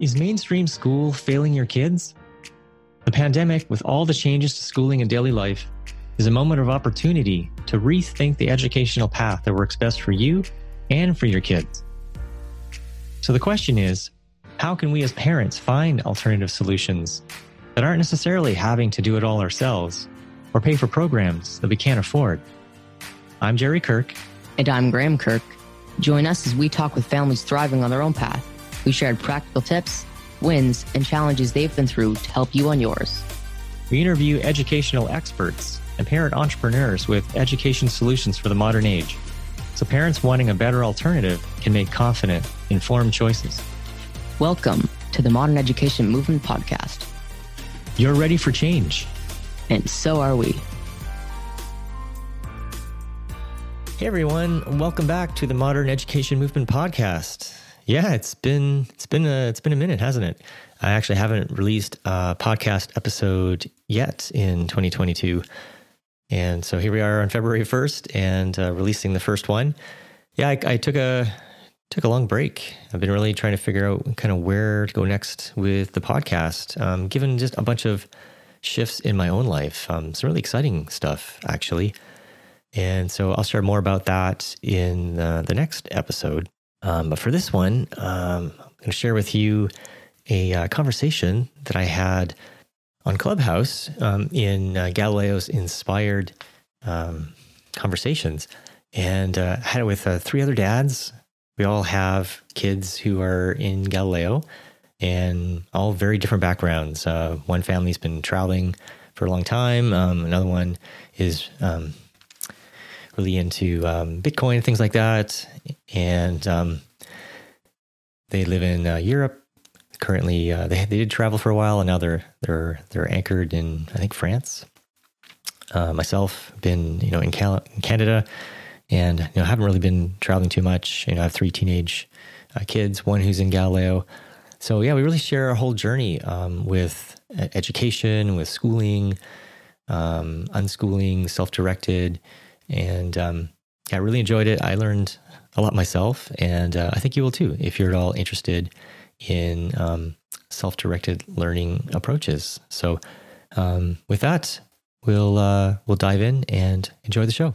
Is mainstream school failing your kids? The pandemic, with all the changes to schooling and daily life, is a moment of opportunity to rethink the educational path that works best for you and for your kids. So the question is how can we as parents find alternative solutions that aren't necessarily having to do it all ourselves or pay for programs that we can't afford? I'm Jerry Kirk. And I'm Graham Kirk. Join us as we talk with families thriving on their own path we shared practical tips, wins, and challenges they've been through to help you on yours. We interview educational experts and parent entrepreneurs with education solutions for the modern age, so parents wanting a better alternative can make confident, informed choices. Welcome to the Modern Education Movement Podcast. You're ready for change. And so are we. Hey everyone, welcome back to the Modern Education Movement Podcast. Yeah, it's been it's been a it's been a minute, hasn't it? I actually haven't released a podcast episode yet in 2022, and so here we are on February 1st and uh, releasing the first one. Yeah, I, I, took a took a long break. I've been really trying to figure out kind of where to go next with the podcast, um, given just a bunch of shifts in my own life. Um, some really exciting stuff, actually. And so I'll share more about that in uh, the next episode. Um, but for this one, um, I'm going to share with you a uh, conversation that I had on Clubhouse um, in uh, Galileo's inspired um, conversations. And uh, I had it with uh, three other dads. We all have kids who are in Galileo and all very different backgrounds. Uh, one family's been traveling for a long time, um, another one is um, really into um, Bitcoin and things like that. And um, they live in uh, Europe. Currently, uh, they they did travel for a while, and now they're they're they're anchored in I think France. Uh, myself, been you know in, Cal- in, Canada, and you know haven't really been traveling too much. You know, I have three teenage uh, kids, one who's in Galileo. So yeah, we really share our whole journey um, with education, with schooling, um, unschooling, self-directed, and um, yeah, I really enjoyed it. I learned a lot myself, and uh, I think you will too if you're at all interested in um, self directed learning approaches. So, um, with that, we'll uh, we'll dive in and enjoy the show.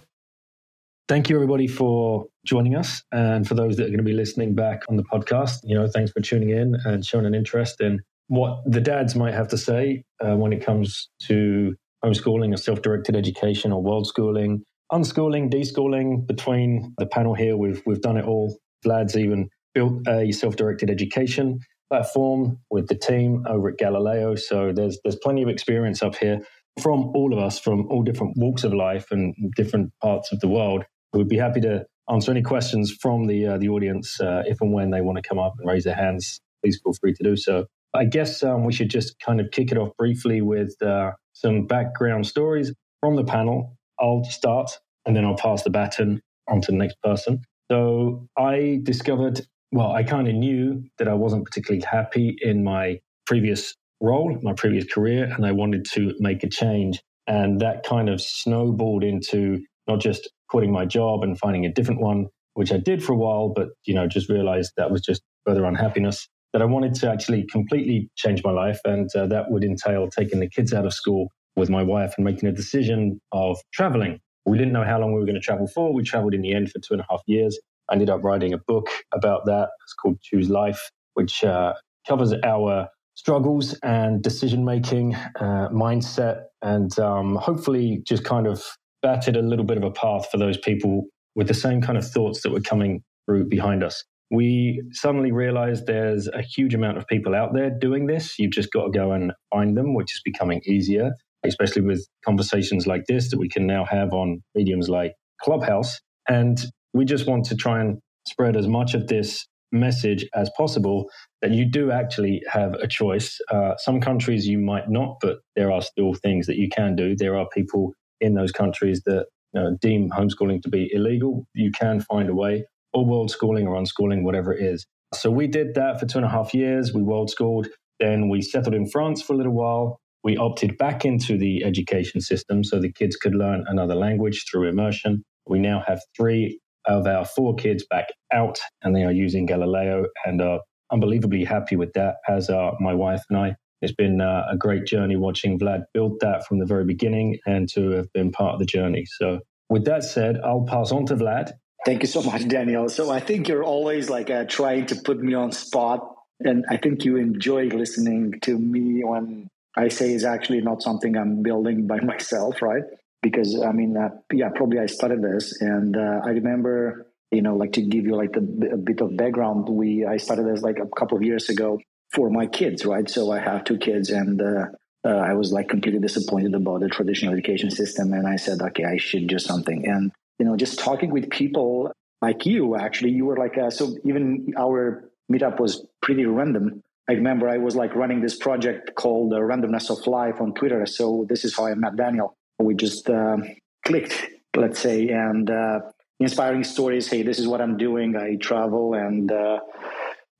Thank you, everybody, for joining us, and for those that are going to be listening back on the podcast. You know, thanks for tuning in and showing an interest in what the dads might have to say uh, when it comes to homeschooling or self directed education or world schooling unschooling, deschooling between the panel here. We've we've done it all. Vlad's even built a self-directed education platform with the team over at Galileo. So there's there's plenty of experience up here from all of us from all different walks of life and different parts of the world. We'd be happy to answer any questions from the uh, the audience uh, if and when they want to come up and raise their hands. Please feel free to do so. I guess um, we should just kind of kick it off briefly with uh, some background stories from the panel I'll start and then I'll pass the baton on to the next person. So I discovered, well, I kind of knew that I wasn't particularly happy in my previous role, my previous career, and I wanted to make a change. And that kind of snowballed into not just quitting my job and finding a different one, which I did for a while, but you know, just realized that was just further unhappiness. That I wanted to actually completely change my life, and uh, that would entail taking the kids out of school with my wife and making a decision of traveling. We didn't know how long we were going to travel for. We traveled in the end for two and a half years. I ended up writing a book about that. It's called Choose Life, which uh, covers our struggles and decision making, uh, mindset, and um, hopefully just kind of batted a little bit of a path for those people with the same kind of thoughts that were coming through behind us. We suddenly realized there's a huge amount of people out there doing this. You've just got to go and find them, which is becoming easier especially with conversations like this that we can now have on mediums like Clubhouse. And we just want to try and spread as much of this message as possible that you do actually have a choice. Uh, some countries you might not, but there are still things that you can do. There are people in those countries that you know, deem homeschooling to be illegal. You can find a way, or world schooling or unschooling, whatever it is. So we did that for two and a half years. We world schooled. Then we settled in France for a little while we opted back into the education system so the kids could learn another language through immersion. We now have three of our four kids back out and they are using Galileo and are unbelievably happy with that, as are my wife and I. It's been uh, a great journey watching Vlad build that from the very beginning and to have been part of the journey. So, with that said, I'll pass on to Vlad. Thank you so much, Daniel. So, I think you're always like uh, trying to put me on spot, and I think you enjoy listening to me when I say is actually not something I'm building by myself, right? Because I mean, uh, yeah, probably I started this, and uh, I remember, you know, like to give you like a, a bit of background. We I started this like a couple of years ago for my kids, right? So I have two kids, and uh, uh, I was like completely disappointed about the traditional education system, and I said, okay, I should do something. And you know, just talking with people like you, actually, you were like, uh, so even our meetup was pretty random. I remember I was like running this project called the Randomness of Life on Twitter. So this is how I met Daniel. We just uh, clicked, let's say, and uh, inspiring stories. Hey, this is what I'm doing. I travel and uh,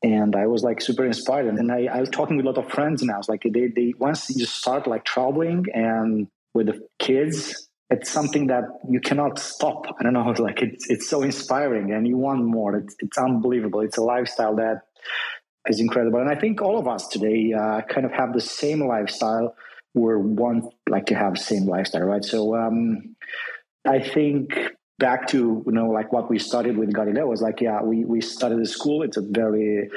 and I was like super inspired. And I, I was talking with a lot of friends now. It's like they, they once you start like traveling and with the kids, it's something that you cannot stop. I don't know, like it's it's so inspiring, and you want more. It's it's unbelievable. It's a lifestyle that is incredible, and I think all of us today uh, kind of have the same lifestyle. We're want like to have same lifestyle, right? So um, I think back to you know like what we started with Galileo was like yeah we we started a school. It's a very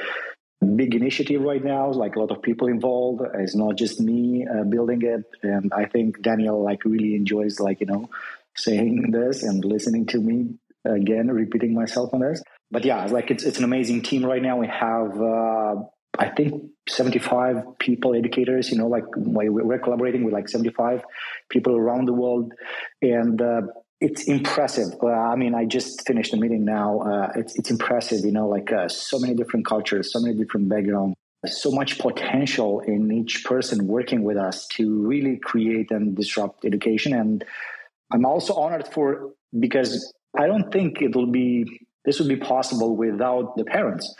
big initiative right now. Like a lot of people involved. It's not just me uh, building it. And I think Daniel like really enjoys like you know saying this and listening to me again repeating myself on this but yeah like it's it's an amazing team right now we have uh, I think 75 people, educators, you know, like we're collaborating with like 75 people around the world. And uh, it's impressive. Uh, I mean, I just finished the meeting now. Uh, it's it's impressive, you know, like uh, so many different cultures, so many different backgrounds, so much potential in each person working with us to really create and disrupt education. And I'm also honored for because I don't think it will be this would be possible without the parents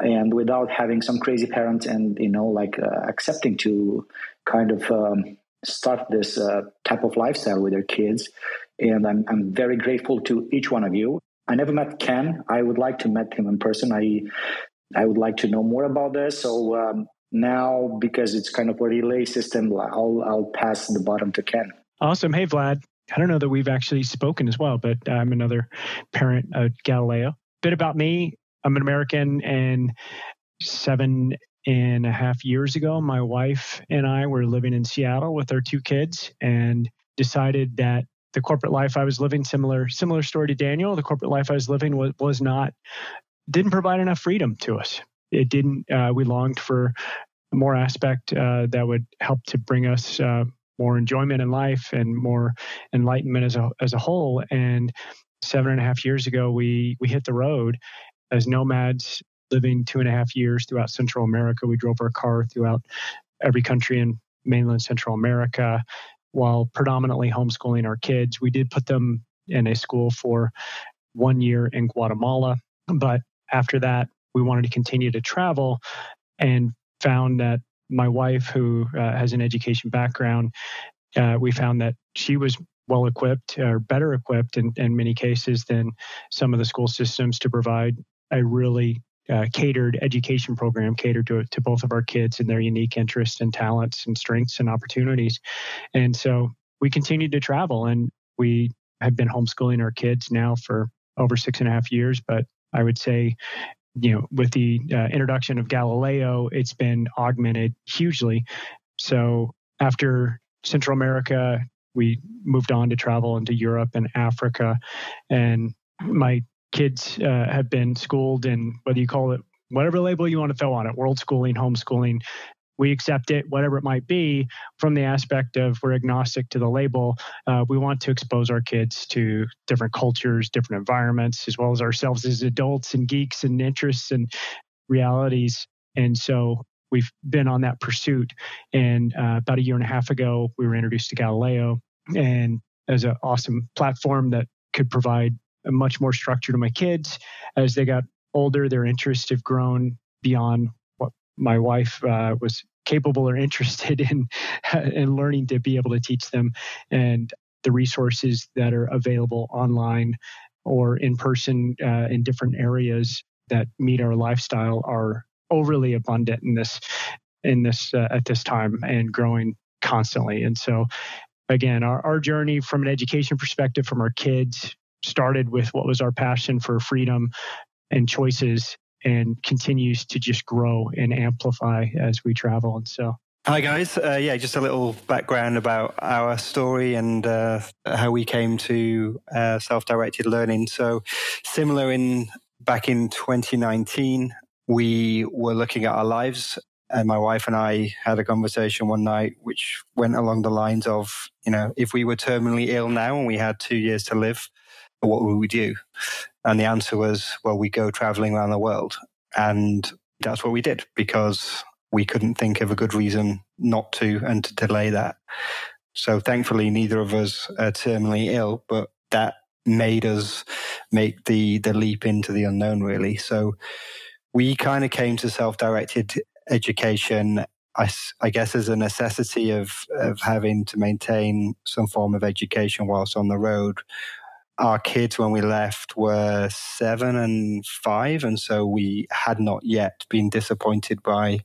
and without having some crazy parents and you know like uh, accepting to kind of um, start this uh, type of lifestyle with their kids and I'm, I'm very grateful to each one of you. I never met Ken. I would like to meet him in person. I I would like to know more about this. So um, now, because it's kind of a relay system, I'll I'll pass the bottom to Ken. Awesome. Hey, Vlad. I don't know that we've actually spoken as well, but I'm another parent of Galileo. Bit about me. I'm an American, and seven and a half years ago, my wife and I were living in Seattle with our two kids, and decided that the corporate life I was living, similar similar story to Daniel. The corporate life I was living was was not didn't provide enough freedom to us. It didn't. Uh, we longed for more aspect uh, that would help to bring us uh, more enjoyment in life and more enlightenment as a as a whole. And seven and a half years ago, we we hit the road as nomads, living two and a half years throughout Central America. We drove our car throughout every country in mainland Central America while predominantly homeschooling our kids. We did put them in a school for one year in Guatemala, but after that, we wanted to continue to travel and found that my wife, who uh, has an education background, uh, we found that she was well equipped or better equipped in, in many cases than some of the school systems to provide a really uh, catered education program catered to, to both of our kids and their unique interests and talents and strengths and opportunities. And so we continued to travel and we have been homeschooling our kids now for over six and a half years. But I would say, you know, with the uh, introduction of Galileo, it's been augmented hugely. So after Central America, we moved on to travel into Europe and Africa. And my kids uh, have been schooled in whether you call it whatever label you want to throw on it world schooling homeschooling we accept it whatever it might be from the aspect of we're agnostic to the label. Uh, we want to expose our kids to different cultures different environments as well as ourselves as adults and geeks and interests and realities. And so we've been on that pursuit. And uh, about a year and a half ago we were introduced to galileo. And as an awesome platform that could provide a much more structure to my kids. As they got older, their interests have grown beyond my wife uh, was capable or interested in in learning to be able to teach them and the resources that are available online or in person uh, in different areas that meet our lifestyle are overly abundant in this in this uh, at this time and growing constantly. And so, again, our, our journey from an education perspective, from our kids, started with what was our passion for freedom and choices and continues to just grow and amplify as we travel. And so, Hi, guys. Uh, yeah, just a little background about our story and uh, how we came to uh, self directed learning. So, similar in back in 2019, we were looking at our lives and my wife and I had a conversation one night which went along the lines of, you know, if we were terminally ill now and we had two years to live, what would we do? And the answer was, well, we go traveling around the world. And that's what we did because we couldn't think of a good reason not to and to delay that. So thankfully, neither of us are terminally ill, but that made us make the the leap into the unknown really so we kind of came to self-directed education, I, I, guess, as a necessity of, of having to maintain some form of education whilst on the road. Our kids, when we left, were seven and five, and so we had not yet been disappointed by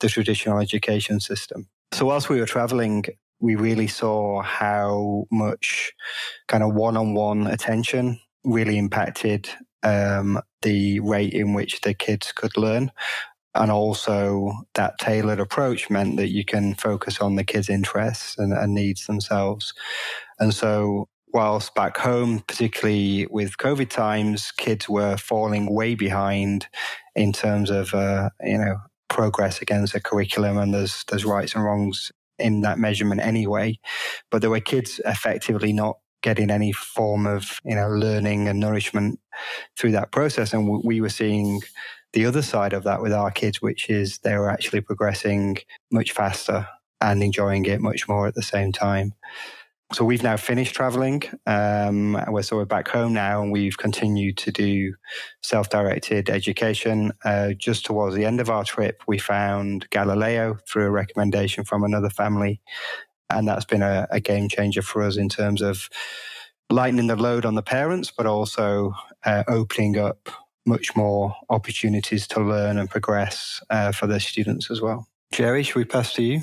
the traditional education system. So, whilst we were traveling, we really saw how much kind of one on one attention really impacted um, the rate in which the kids could learn. And also, that tailored approach meant that you can focus on the kids' interests and, and needs themselves. And so, whilst back home, particularly with COVID times, kids were falling way behind in terms of, uh, you know, progress against the curriculum and there's, there's rights and wrongs in that measurement anyway. But there were kids effectively not getting any form of, you know, learning and nourishment through that process. And we were seeing the other side of that with our kids, which is they were actually progressing much faster and enjoying it much more at the same time. So we've now finished traveling. Um, we're sort of back home now, and we've continued to do self-directed education. Uh, just towards the end of our trip, we found Galileo through a recommendation from another family, and that's been a, a game changer for us in terms of lightening the load on the parents, but also uh, opening up much more opportunities to learn and progress uh, for their students as well. Jerry, should we pass to you?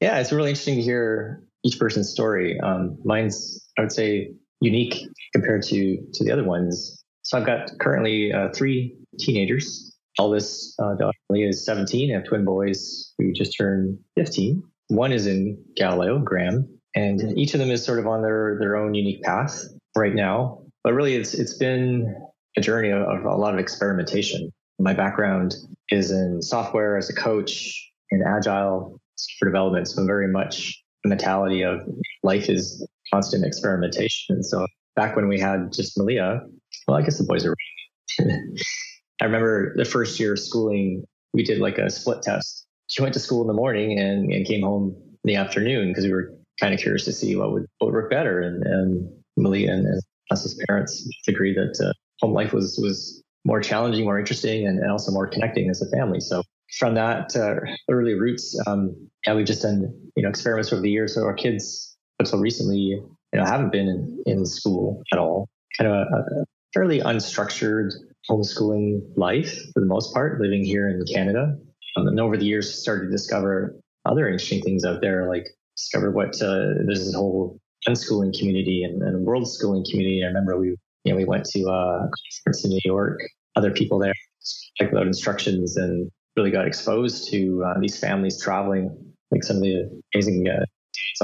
Yeah, it's really interesting to hear each person's story. Um, mine's, I would say, unique compared to to the other ones. So I've got currently uh, three teenagers. Eldest uh, daughter is 17. I have twin boys who just turned 15. One is in Galileo, Graham, and each of them is sort of on their their own unique path right now. But really, it's it's been a journey of, of a lot of experimentation. My background is in software as a coach in agile for development. So I'm very much mentality of life is constant experimentation. And so back when we had just Malia, well, I guess the boys are. I remember the first year of schooling, we did like a split test. She went to school in the morning and, and came home in the afternoon because we were kind of curious to see what would, what would work better. And, and Malia and, and us as parents agreed that uh, home life was was more challenging, more interesting, and, and also more connecting as a family. So from that uh, early roots, um, yeah, we've just done you know experiments over the years. So our kids, until recently, you know, haven't been in, in school at all. Kind of a, a fairly unstructured homeschooling life for the most part, living here in Canada. Um, and over the years, started to discover other interesting things out there, like discovered what uh, there's this whole unschooling community and, and world schooling community. I remember we you know, we went to a conference in New York, other people there checked out instructions and really got exposed to uh, these families traveling, like some of the amazing uh,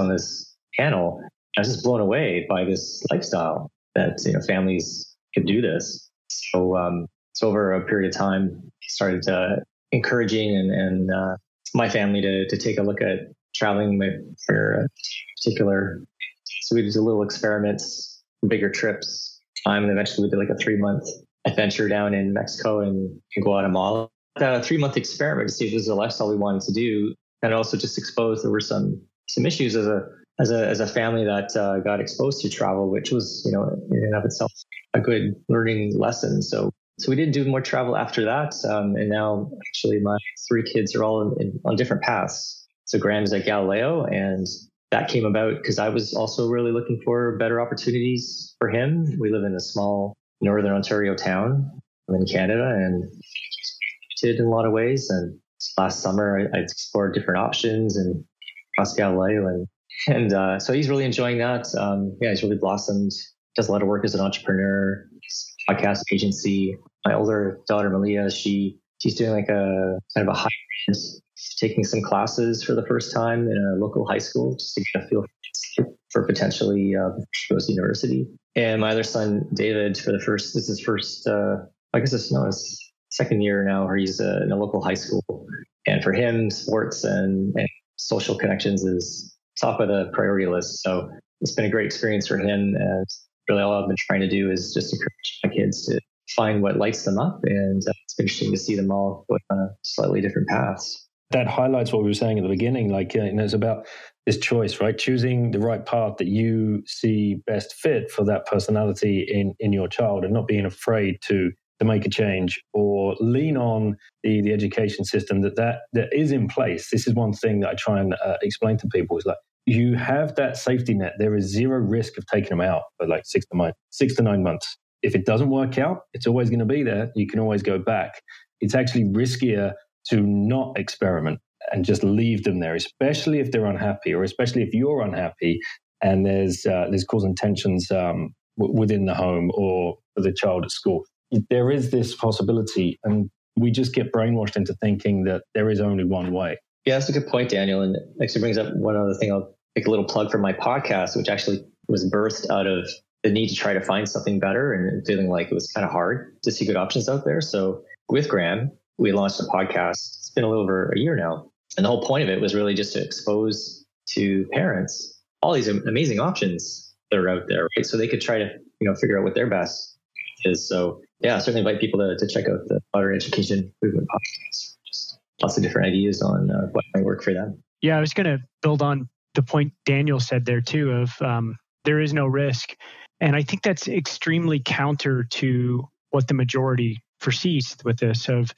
on this panel. I was just blown away by this lifestyle that you know families could do this. So, um, so over a period of time, started uh, encouraging and, and uh, my family to to take a look at traveling for particular. So we did a little experiments, bigger trips, time. And eventually we did like a three month adventure down in Mexico and in Guatemala. A three month experiment to see if this was a lifestyle we wanted to do. And also just exposed there were some some issues as a as a as a family that uh, got exposed to travel, which was you know in and of itself a good learning lesson. So so we didn't do more travel after that, um, and now actually my three kids are all in, in, on different paths. So Graham's at Galileo, and that came about because I was also really looking for better opportunities for him. We live in a small northern Ontario town in Canada, and in a lot of ways. And last summer, I, I explored different options and across Galileo, and and uh, so he's really enjoying that. Um, yeah, he's really blossomed. Does a lot of work as an entrepreneur, podcast agency. My older daughter Malia, she she's doing like a kind of a high taking some classes for the first time in a local high school just to get a feel for potentially uh, goes to university. And my other son David, for the first this is first uh, I guess it's no his second year now, where he's in a local high school. And for him, sports and, and social connections is top of the priority list. So it's been a great experience for him. And really, all I've been trying to do is just encourage my kids to find what lights them up. And uh, it's interesting to see them all go on slightly different paths. That highlights what we were saying at the beginning. Like, uh, you know, it's about this choice, right? Choosing the right path that you see best fit for that personality in in your child, and not being afraid to to make a change or lean on the, the education system that, that that is in place. This is one thing that I try and uh, explain to people is like you have that safety net. There is zero risk of taking them out for like six to nine, six to nine months. If it doesn't work out, it's always going to be there. You can always go back. It's actually riskier to not experiment and just leave them there, especially if they're unhappy or especially if you're unhappy and there's uh, there's causing tensions um, w- within the home or for the child at school there is this possibility, and we just get brainwashed into thinking that there is only one way. Yeah, that's a good point, Daniel. And actually brings up one other thing. I'll make a little plug for my podcast, which actually was birthed out of the need to try to find something better and feeling like it was kind of hard to see good options out there. So with Graham, we launched a podcast. It's been a little over a year now. And the whole point of it was really just to expose to parents all these amazing options that are out there, right? So they could try to, you know, figure out what their best is. So yeah, I certainly invite people to, to check out the Modern Education Movement podcast. Just lots of different ideas on uh, what might work for them. Yeah, I was going to build on the point Daniel said there too of um, there is no risk. And I think that's extremely counter to what the majority foresees with this of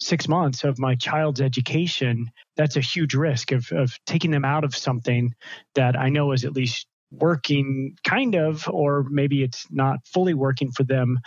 six months of my child's education. That's a huge risk of, of taking them out of something that I know is at least working kind of, or maybe it's not fully working for them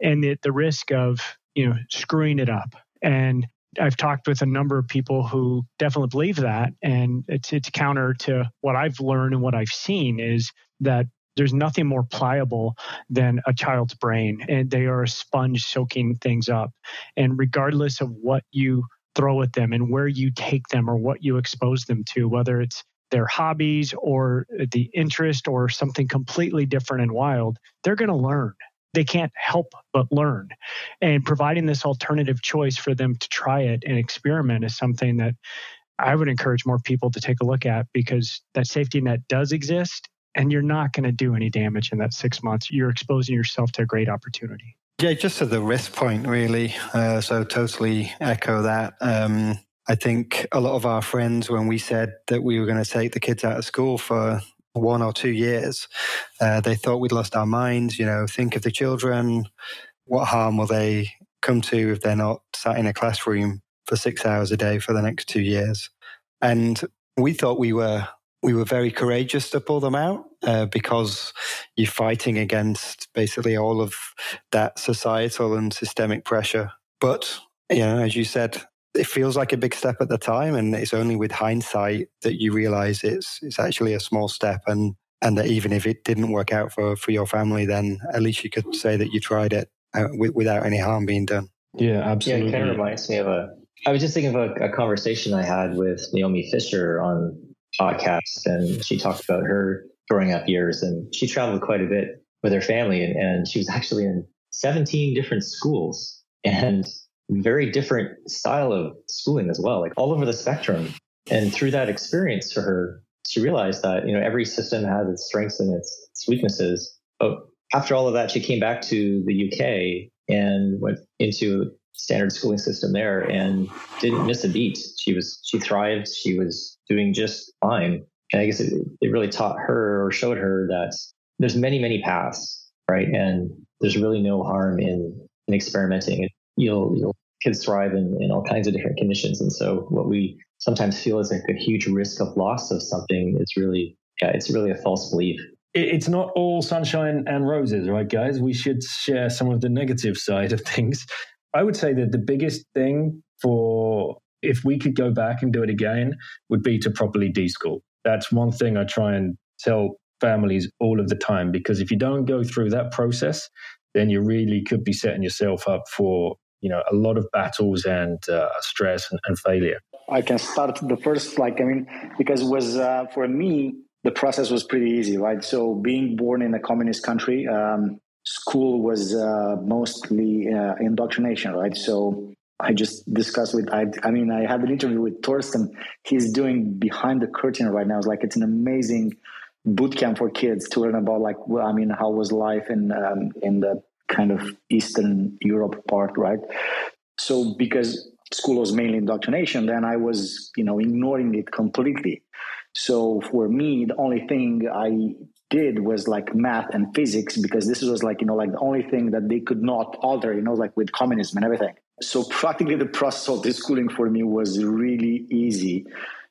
and the, the risk of you know screwing it up and I've talked with a number of people who definitely believe that, and it's it's counter to what I've learned and what I've seen is that there's nothing more pliable than a child's brain, and they are a sponge soaking things up. And regardless of what you throw at them and where you take them or what you expose them to, whether it's their hobbies or the interest or something completely different and wild, they're going to learn they can't help but learn. And providing this alternative choice for them to try it and experiment is something that I would encourage more people to take a look at because that safety net does exist and you're not going to do any damage in that six months. You're exposing yourself to a great opportunity. Yeah, just to the risk point, really. Uh, so totally echo that. Um, I think a lot of our friends, when we said that we were going to take the kids out of school for one or two years, uh, they thought we'd lost our minds. You know, think of the children. What harm will they come to if they're not sat in a classroom for six hours a day for the next two years? And we thought we were we were very courageous to pull them out uh, because you're fighting against basically all of that societal and systemic pressure. But you know, as you said, it feels like a big step at the time, and it's only with hindsight that you realize it's it's actually a small step, and and that even if it didn't work out for for your family, then at least you could say that you tried it uh, without any harm being done. Yeah, absolutely. Yeah, it kind of reminds me of a. I was just thinking of a, a conversation I had with Naomi Fisher on podcast, and she talked about her growing up years, and she traveled quite a bit with her family, and, and she was actually in 17 different schools, and very different style of schooling as well, like all over the spectrum. And through that experience for her, she realized that, you know, every system has its strengths and its, its weaknesses. But after all of that, she came back to the UK and went into standard schooling system there and didn't miss a beat. She was, she thrived. She was doing just fine. And I guess it, it really taught her or showed her that there's many, many paths, right? And there's really no harm in, in experimenting you'll you'll kids thrive in, in all kinds of different conditions. And so what we sometimes feel is like a huge risk of loss of something is really yeah, it's really a false belief. It's not all sunshine and roses, right, guys? We should share some of the negative side of things. I would say that the biggest thing for if we could go back and do it again would be to properly deschool. That's one thing I try and tell families all of the time because if you don't go through that process, then you really could be setting yourself up for you know a lot of battles and uh, stress and, and, failure. I can start the first like I mean because it was uh, for me the process was pretty easy, right? So being born in a communist country, um, school was uh, mostly uh, indoctrination, right? So I just discussed with I, I mean I had an interview with Torsten. He's doing behind the curtain right now. It's like it's an amazing boot camp for kids to learn about like well, I mean how was life in um, in the kind of Eastern Europe part, right? So because school was mainly indoctrination, then I was you know ignoring it completely. So for me, the only thing I did was like math and physics because this was like you know like the only thing that they could not alter you know like with communism and everything so practically the process of schooling for me was really easy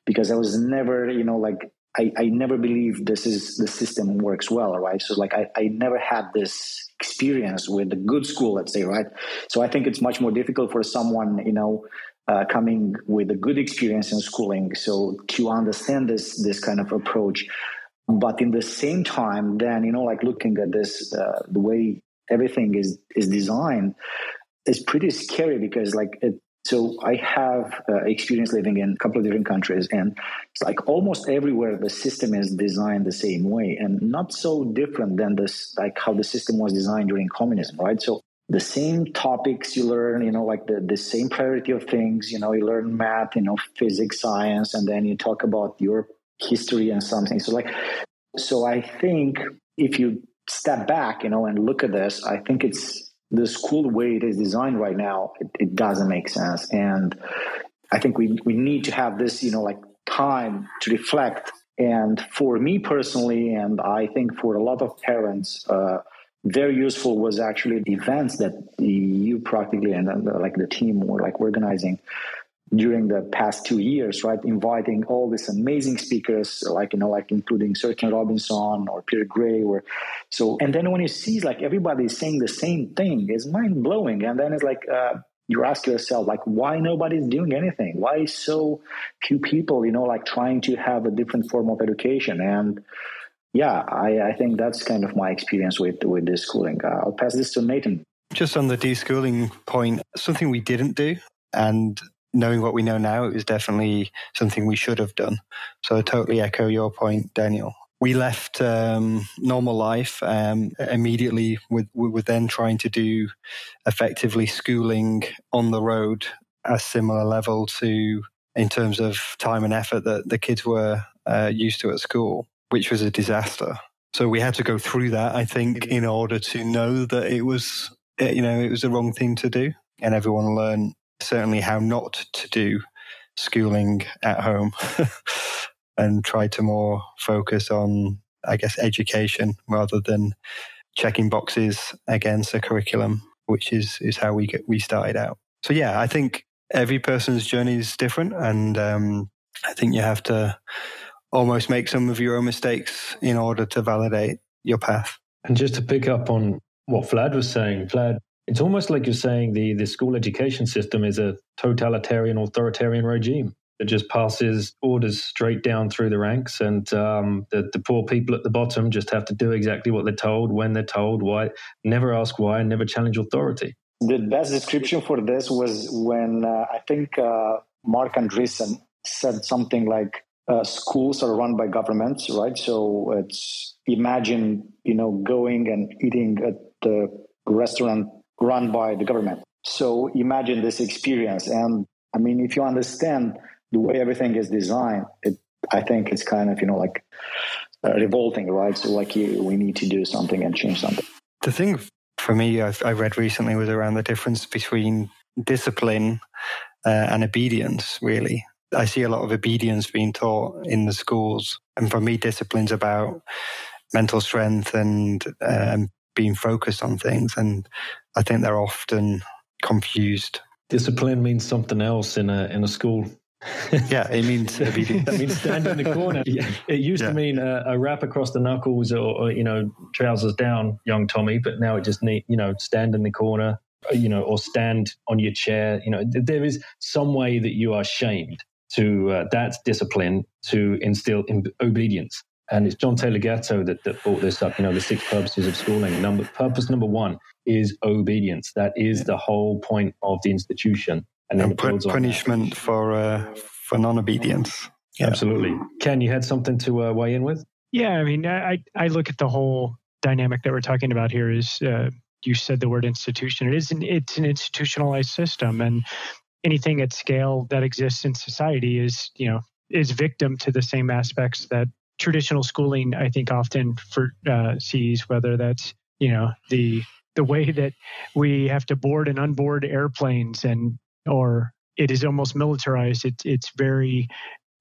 because i was never you know like I, I never believe this is the system works well right? So like I, I never had this experience with a good school let's say right? So i think it's much more difficult for someone you know uh, coming with a good experience in schooling so to understand this this kind of approach. But in the same time then you know like looking at this uh, the way everything is is designed is pretty scary because like it, so i have uh, experience living in a couple of different countries and it's like almost everywhere the system is designed the same way and not so different than this like how the system was designed during communism right so the same topics you learn you know like the, the same priority of things you know you learn math you know physics science and then you talk about your history and something. So like, so I think if you step back, you know, and look at this, I think it's the school way it is designed right now. It, it doesn't make sense, and I think we we need to have this, you know, like time to reflect. And for me personally, and I think for a lot of parents. Uh, very useful was actually the events that you practically and uh, like the team were like organizing during the past two years, right? Inviting all these amazing speakers, like, you know, like including Sir Ken Robinson or Peter Gray or so. And then when you see like everybody saying the same thing, it's mind blowing. And then it's like, uh, you ask yourself, like, why nobody's doing anything? Why so few people, you know, like trying to have a different form of education? And yeah, I, I think that's kind of my experience with, with this schooling. Uh, I'll pass this to Nathan. Just on the deschooling point, something we didn't do and knowing what we know now, it was definitely something we should have done. So I totally echo your point, Daniel. We left um, normal life um, immediately with, with then trying to do effectively schooling on the road a similar level to in terms of time and effort that the kids were uh, used to at school, which was a disaster. So we had to go through that, I think, in order to know that it was, you know, it was the wrong thing to do, and everyone learned certainly how not to do schooling at home and try to more focus on, I guess, education rather than checking boxes against a curriculum, which is, is how we get, we started out. So yeah, I think every person's journey is different. And um, I think you have to almost make some of your own mistakes in order to validate your path. And just to pick up on what Vlad was saying, Vlad it's almost like you're saying the, the school education system is a totalitarian, authoritarian regime that just passes orders straight down through the ranks, and um, the, the poor people at the bottom just have to do exactly what they're told, when they're told, why, never ask why, and never challenge authority. The best description for this was when uh, I think uh, Marc Andreessen said something like, uh, schools are run by governments, right? So it's imagine, you know, going and eating at the restaurant run by the government. So imagine this experience. And I mean, if you understand the way everything is designed, it, I think it's kind of, you know, like uh, revolting, right? So like you, we need to do something and change something. The thing for me I've, i read recently was around the difference between discipline uh, and obedience, really. I see a lot of obedience being taught in the schools. And for me, discipline's about mental strength and um, being focused on things. And I think they're often confused. Discipline means something else in a in a school. yeah, it means obedience. that means stand in the corner. It used yeah. to mean a, a, rap across the knuckles or, or, you know trousers down, young Tommy. But now it just need you know stand in the corner, you know, or stand on your chair. You know, there is some way that you are shamed to uh, that's discipline to instill in obedience. And it's John Taylor Gatto that, that brought this up. You know, the six purposes of schooling. Number purpose number one is obedience. That is the whole point of the institution. And then and punishment for uh, for non-obedience. Yeah. Absolutely. Ken, you had something to uh, weigh in with? Yeah, I mean, I I look at the whole dynamic that we're talking about here. Is uh, you said the word institution? It is an it's an institutionalized system, and anything at scale that exists in society is you know is victim to the same aspects that traditional schooling I think often for uh, sees whether that's you know the the way that we have to board and unboard airplanes and or it is almost militarized. It's it's very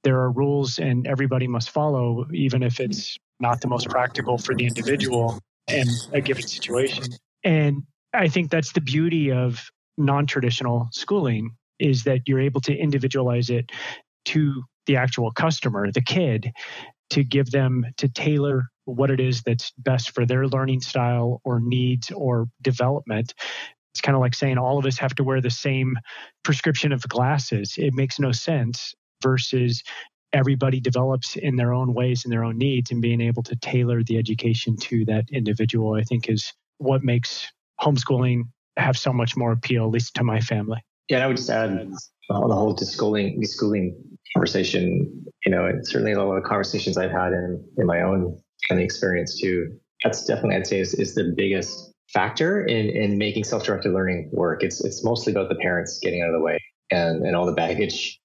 there are rules and everybody must follow even if it's not the most practical for the individual in a given situation. And i think that's the beauty of non-traditional schooling is that you're able to individualize it to the actual customer, the kid, to give them to tailor what it is that's best for their learning style or needs or development. It's kind of like saying all of us have to wear the same prescription of glasses. It makes no sense versus everybody develops in their own ways and their own needs and being able to tailor the education to that individual, I think is what makes homeschooling have so much more appeal, at least to my family. Yeah, I would just add the whole deschooling, deschooling conversation. You know, and certainly a lot of conversations I've had in in my own kind of experience too. That's definitely I'd say is, is the biggest factor in in making self directed learning work. It's it's mostly about the parents getting out of the way and and all the baggage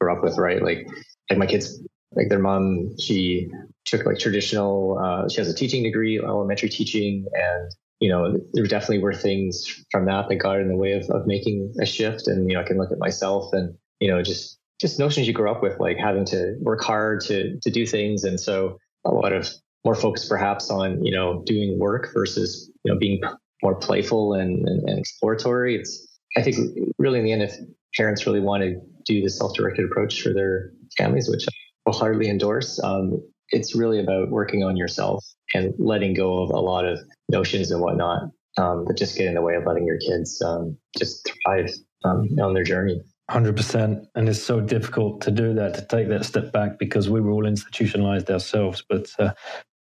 grew up with, right? Like like my kids, like their mom, she took like traditional. Uh, she has a teaching degree, elementary teaching, and you know, there definitely were things from that that got in the way of, of making a shift. And, you know, I can look at myself and, you know, just, just notions you grow up with, like having to work hard to, to do things. And so a lot of more focus perhaps on, you know, doing work versus, you know, being more playful and, and, and exploratory. It's, I think really in the end, if parents really want to do the self-directed approach for their families, which I will hardly endorse, um, it's really about working on yourself and letting go of a lot of notions and whatnot um, that just get in the way of letting your kids um, just thrive um, on their journey. 100%. And it's so difficult to do that, to take that step back because we were all institutionalized ourselves. But uh,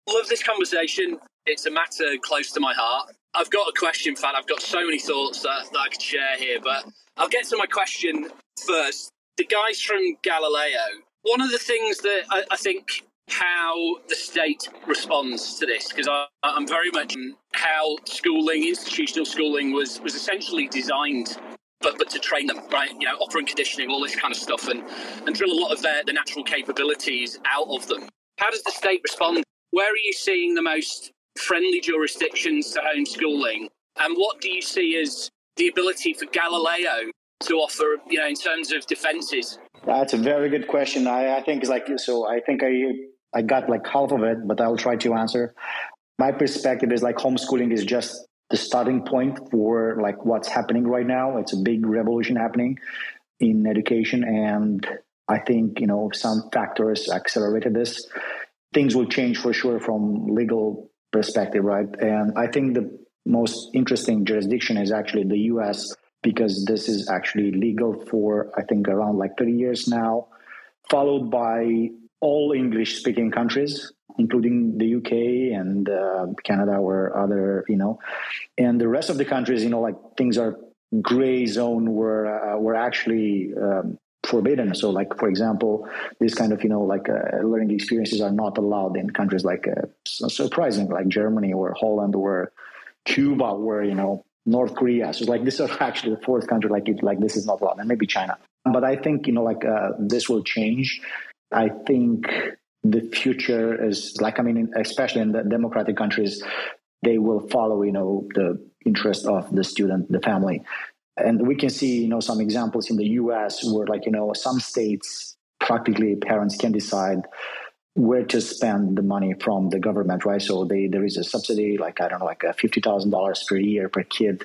love this conversation. It's a matter close to my heart. I've got a question, Fat. I've got so many thoughts that, that I could share here, but I'll get to my question first. The guys from Galileo, one of the things that I, I think how the state responds to this because I'm very much how schooling, institutional schooling, was was essentially designed. But, but to train them, right? You know, offering conditioning, all this kind of stuff, and, and drill a lot of their, the natural capabilities out of them. How does the state respond? Where are you seeing the most friendly jurisdictions to homeschooling? And what do you see as the ability for Galileo to offer, you know, in terms of defenses? That's a very good question. I, I think it's like so. I think I I got like half of it, but I'll try to answer. My perspective is like homeschooling is just the starting point for like what's happening right now. It's a big revolution happening in education, and I think you know some factors accelerated this. Things will change for sure from legal perspective, right? And I think the most interesting jurisdiction is actually the U.S. because this is actually legal for I think around like 30 years now, followed by all English speaking countries, including the UK and uh, Canada or other, you know, and the rest of the countries, you know, like things are gray zone where uh, were actually um, forbidden. So, like for example, this kind of you know like uh, learning experiences are not allowed in countries like uh, surprising like Germany or Holland or Cuba, where you know North Korea. So, like this is actually the fourth country like it like this is not allowed, and maybe China. But I think you know like uh, this will change I think the future is like I mean, especially in the democratic countries, they will follow you know the interest of the student, the family, and we can see you know some examples in the U.S. where like you know some states practically parents can decide where to spend the money from the government, right? So they there is a subsidy, like I don't know, like fifty thousand dollars per year per kid,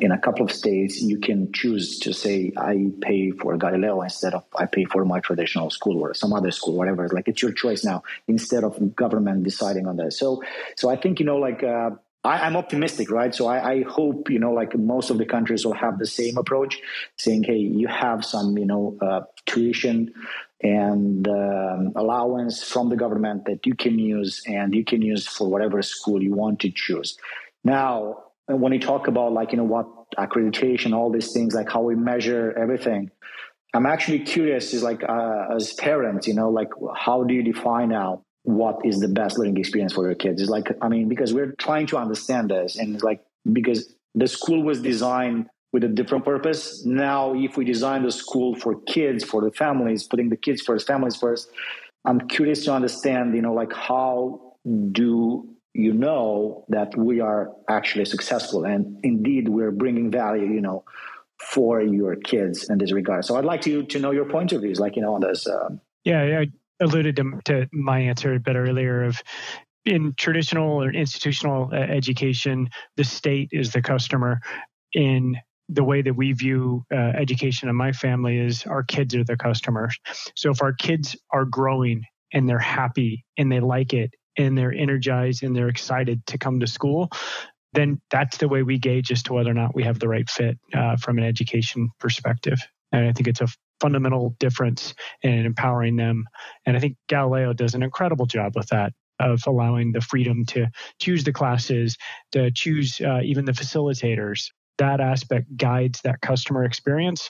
in a couple of states, you can choose to say, I pay for Galileo instead of I pay for my traditional school or some other school, whatever. Like it's your choice now instead of government deciding on that. So, so I think, you know, like, uh, I, am optimistic, right? So I, I, hope you know, like most of the countries will have the same approach, saying, "Hey, you have some, you know, uh, tuition and um, allowance from the government that you can use, and you can use for whatever school you want to choose." Now, when you talk about like you know what accreditation, all these things, like how we measure everything, I'm actually curious. Is like uh, as parents, you know, like how do you define now? what is the best learning experience for your kids. It's like, I mean, because we're trying to understand this and it's like, because the school was designed with a different purpose. Now, if we design the school for kids, for the families, putting the kids first, families first, I'm curious to understand, you know, like how do you know that we are actually successful and indeed we're bringing value, you know, for your kids in this regard. So I'd like to to know your point of views, like you know, on this. Um, yeah, i alluded to, to my answer a bit earlier of in traditional or institutional uh, education, the state is the customer. In the way that we view uh, education in my family is our kids are the customers. So if our kids are growing and they're happy and they like it and they're energized and they're excited to come to school, then that's the way we gauge as to whether or not we have the right fit uh, from an education perspective. And I think it's a fundamental difference in empowering them. And I think Galileo does an incredible job with that of allowing the freedom to choose the classes, to choose uh, even the facilitators. That aspect guides that customer experience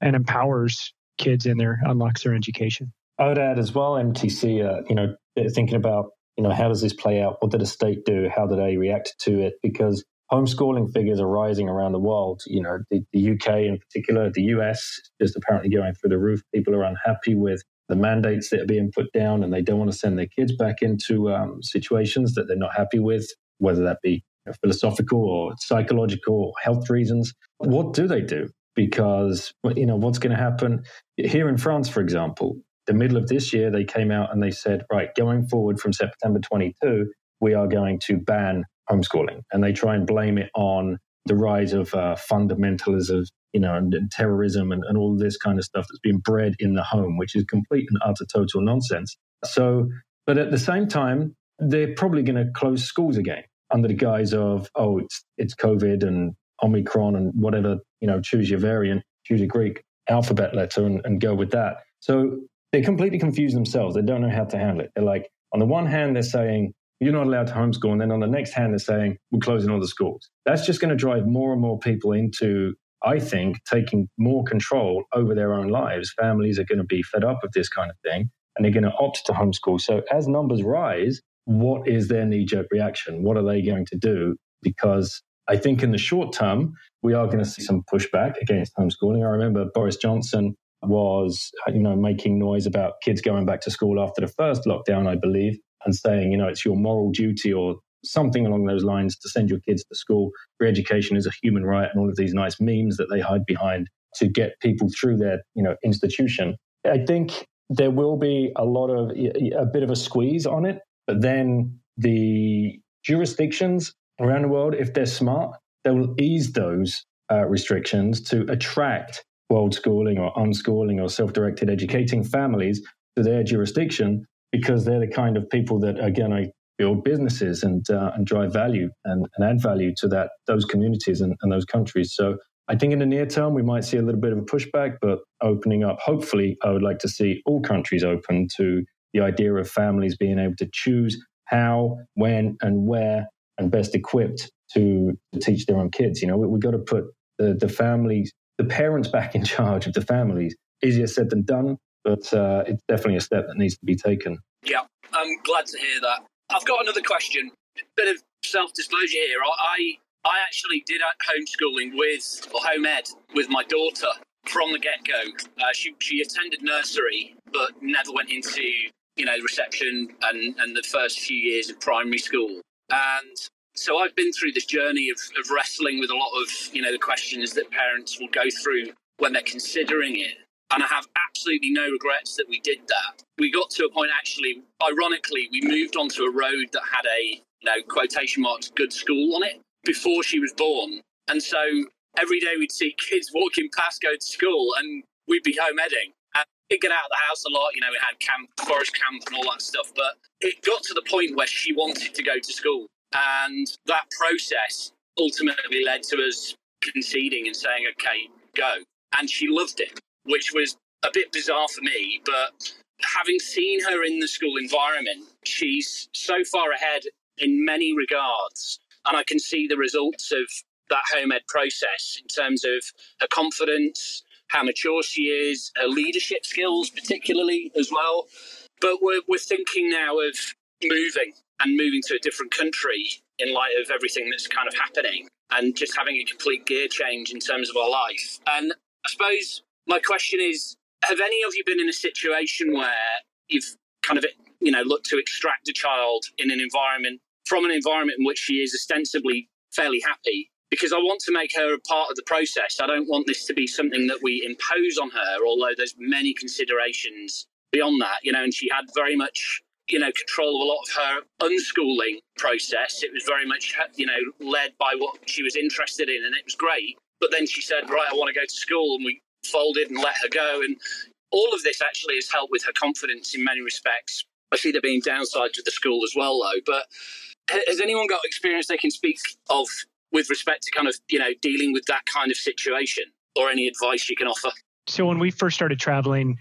and empowers kids in their unlocks their education. I would add as well, MTC. Uh, you know, thinking about you know how does this play out? What did the state do? How did they react to it? Because homeschooling figures are rising around the world. You know, the, the UK in particular, the US just apparently going through the roof. People are unhappy with the mandates that are being put down and they don't want to send their kids back into um, situations that they're not happy with, whether that be you know, philosophical or psychological or health reasons. What do they do? Because, you know, what's going to happen here in France, for example, the middle of this year, they came out and they said, right, going forward from September 22, we are going to ban homeschooling, and they try and blame it on the rise of uh, fundamentalism, you know, and, and terrorism and, and all this kind of stuff that's been bred in the home, which is complete and utter total nonsense. So, but at the same time, they're probably going to close schools again under the guise of, oh, it's it's COVID and Omicron and whatever, you know, choose your variant, choose your Greek alphabet letter and, and go with that. So they completely confuse themselves. They don't know how to handle it. They're like, on the one hand, they're saying, you're not allowed to homeschool. And then on the next hand, they're saying, we're closing all the schools. That's just going to drive more and more people into, I think, taking more control over their own lives. Families are going to be fed up with this kind of thing and they're going to opt to homeschool. So as numbers rise, what is their knee jerk reaction? What are they going to do? Because I think in the short term, we are going to see some pushback against homeschooling. I remember Boris Johnson was, you know, making noise about kids going back to school after the first lockdown, I believe and saying, you know, it's your moral duty or something along those lines to send your kids to school. Free education is a human right, and all of these nice memes that they hide behind to get people through their, you know, institution. I think there will be a lot of a bit of a squeeze on it, but then the jurisdictions around the world, if they're smart, they will ease those uh, restrictions to attract world schooling or unschooling or self-directed educating families to their jurisdiction because they're the kind of people that going to build businesses and uh, and drive value and, and add value to that those communities and, and those countries. So I think in the near term we might see a little bit of a pushback, but opening up. Hopefully, I would like to see all countries open to the idea of families being able to choose how, when, and where, and best equipped to, teach their own kids. You know, we, have got to put the the families, the parents back in charge of the families. Easier said than done, but uh, it's definitely a step that needs to be taken. Yeah, I'm glad to hear that. I've got another question. Bit of self-disclosure here. I I actually did homeschooling with or home ed with my daughter from the get-go. Uh, she she attended nursery, but never went into you know reception and and the first few years of primary school. And so I've been through this journey of, of wrestling with a lot of you know the questions that parents will go through when they're considering it and I have absolutely no regrets that we did that. We got to a point, actually, ironically, we moved onto a road that had a, you know, quotation marks, good school on it before she was born. And so every day we'd see kids walking past going to school and we'd be home edding. And we'd get out of the house a lot, you know, we had camp, forest camp and all that stuff. But it got to the point where she wanted to go to school. And that process ultimately led to us conceding and saying, okay, go. And she loved it, which was a bit bizarre for me. But having seen her in the school environment, she's so far ahead in many regards. And I can see the results of that home ed process in terms of her confidence, how mature she is, her leadership skills, particularly as well. But we're, we're thinking now of moving and moving to a different country in light of everything that's kind of happening and just having a complete gear change in terms of our life. And I suppose my question is have any of you been in a situation where you've kind of you know looked to extract a child in an environment from an environment in which she is ostensibly fairly happy because I want to make her a part of the process. I don't want this to be something that we impose on her, although there's many considerations beyond that, you know, and she had very much, you know, control of a lot of her unschooling process. It was very much, you know, led by what she was interested in, and it was great. But then she said, right, I want to go to school, and we folded and let her go. And all of this actually has helped with her confidence in many respects. I see there being downsides with the school as well, though. But has anyone got experience they can speak of with respect to kind of you know dealing with that kind of situation or any advice you can offer so when we first started traveling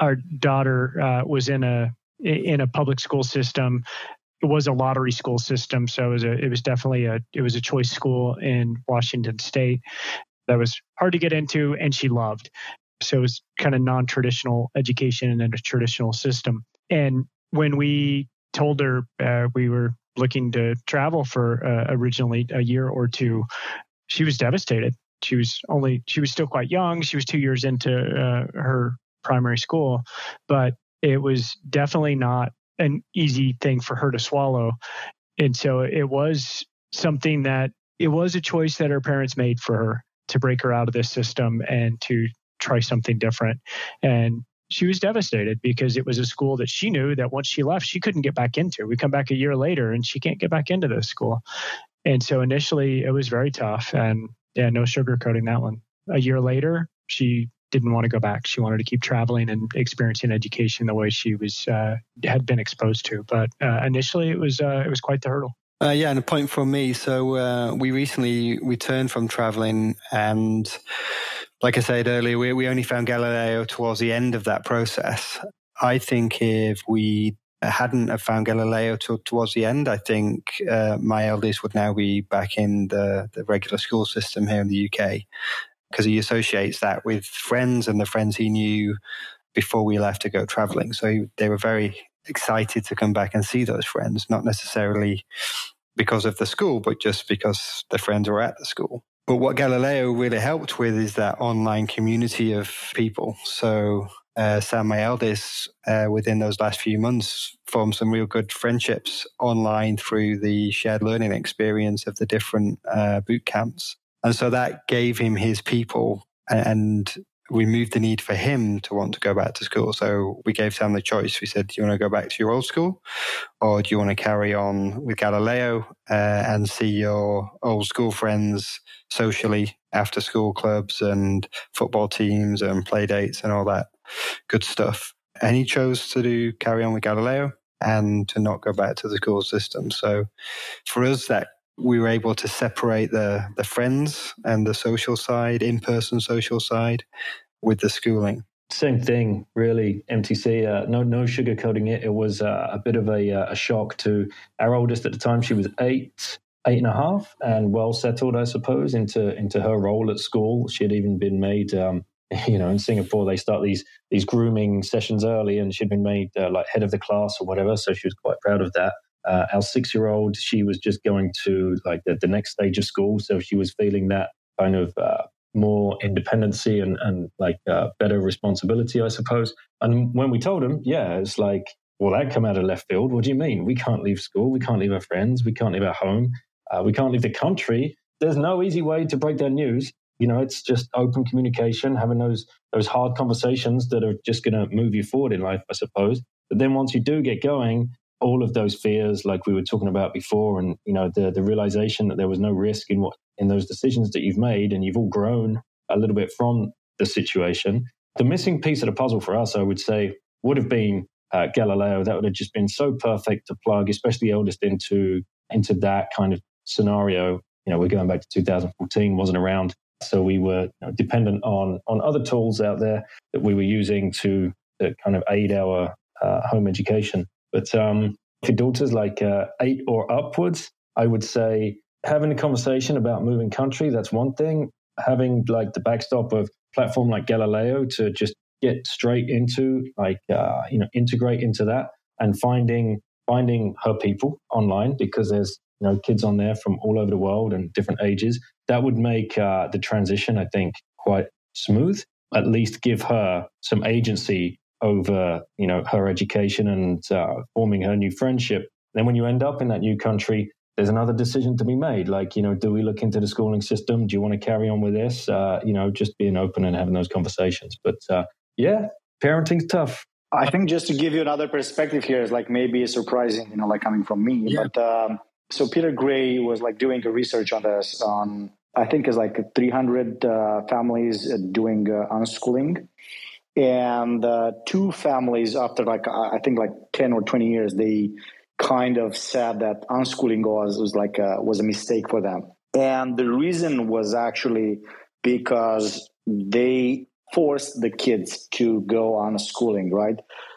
our daughter uh, was in a in a public school system it was a lottery school system so it was a, it was definitely a it was a choice school in washington state that was hard to get into and she loved so it was kind of non-traditional education in a traditional system and when we told her uh, we were looking to travel for uh, originally a year or two, she was devastated. She was only she was still quite young. She was two years into uh, her primary school, but it was definitely not an easy thing for her to swallow. And so it was something that it was a choice that her parents made for her to break her out of this system and to try something different. And she was devastated because it was a school that she knew that once she left, she couldn't get back into. We come back a year later and she can't get back into this school. And so initially it was very tough. And yeah, no sugarcoating that one. A year later, she didn't want to go back. She wanted to keep traveling and experiencing education the way she was uh, had been exposed to. But uh, initially, it was uh, it was quite the hurdle. Uh, yeah, and a point for me. So uh, we recently returned from traveling, and like I said earlier, we, we only found Galileo towards the end of that process. I think if we hadn't have found Galileo to, towards the end, I think uh, my eldest would now be back in the, the regular school system here in the UK because he associates that with friends and the friends he knew before we left to go traveling. So they were very excited to come back and see those friends, not necessarily because of the school, but just because the friends were at the school. But what Galileo really helped with is that online community of people. So uh, Sam, my eldest, uh, within those last few months, formed some real good friendships online through the shared learning experience of the different uh, boot camps. And so that gave him his people and removed the need for him to want to go back to school. So we gave Sam the choice. We said, Do you want to go back to your old school or do you want to carry on with Galileo uh, and see your old school friends socially after school clubs and football teams and play dates and all that good stuff? And he chose to do carry on with Galileo and to not go back to the school system. So for us, that we were able to separate the the friends and the social side, in person social side, with the schooling. Same thing, really. MTC, uh, no, no sugarcoating it. It was uh, a bit of a, uh, a shock to our oldest at the time. She was eight, eight and a half, and well settled, I suppose, into into her role at school. She had even been made, um, you know, in Singapore they start these these grooming sessions early, and she'd been made uh, like head of the class or whatever. So she was quite proud of that. Uh, our six year old, she was just going to like the, the, next stage of school. So she was feeling that kind of uh, more independency and, and like uh, better responsibility, I suppose. And when we told him, yeah, it's like, well, that come out of left field. What do you mean? We can't leave school. We can't leave our friends. We can't leave our home. Uh, we can't leave the country. There's no easy way to break that news. You know, it's just open communication, having those those hard conversations that are just going to move you forward in life, I suppose. But then once you do get going, all of those fears, like we were talking about before, and you know the the realization that there was no risk in what in those decisions that you've made, and you've all grown a little bit from the situation. The missing piece of the puzzle for us, I would say, would have been uh, Galileo. That would have just been so perfect to plug, especially eldest into into that kind of scenario. You know, we're going back to 2014, wasn't around. So we were you know, dependent on, on other tools out there that we were using to, to kind of aid our uh, home education. But um, for daughters like uh, eight or upwards, I would say having a conversation about moving country, that's one thing. Having like the backstop of platform like Galileo to just get straight into like uh, you know integrate into that and finding finding her people online because there's you know kids on there from all over the world and different ages that would make uh, the transition i think quite smooth at least give her some agency over you know her education and uh, forming her new friendship. Then when you end up in that new country there's another decision to be made. Like you know do we look into the schooling system? Do you want to carry on with this? Uh, you know just being open and having those conversations. But uh, yeah parenting's tough. I think just to give you another perspective here is like maybe surprising, you know, like coming from me. Yeah. But um, so Peter Gray was like doing a research on this on I think is like 300 uh, families doing uh, unschooling, and uh, two families after like I think like 10 or 20 years they kind of said that unschooling was was like a, was a mistake for them, and the reason was actually because they forced the kids to go on schooling, right?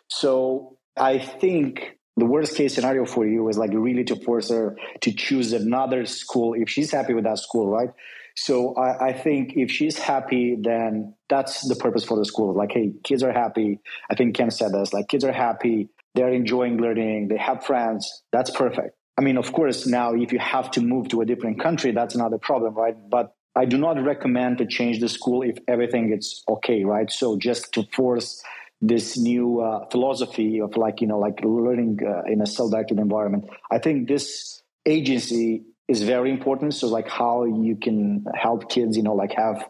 So I think the worst case scenario for you is like really to force her to choose another school if she's happy with that school, right? So I, I, think if she's happy, then that's the purpose for the school. Like, hey, kids are happy. I think Ken said this. Like, kids are happy. They're enjoying learning. They have friends. That's perfect. I mean, of course, now if you have to move to a different country, that's another problem, right? But I do not recommend to change the school if everything is okay, right? So just to force this new uh, philosophy of like you know like learning uh, in a self-directed environment, I think this agency is very important. So like how you can help kids, you know, like have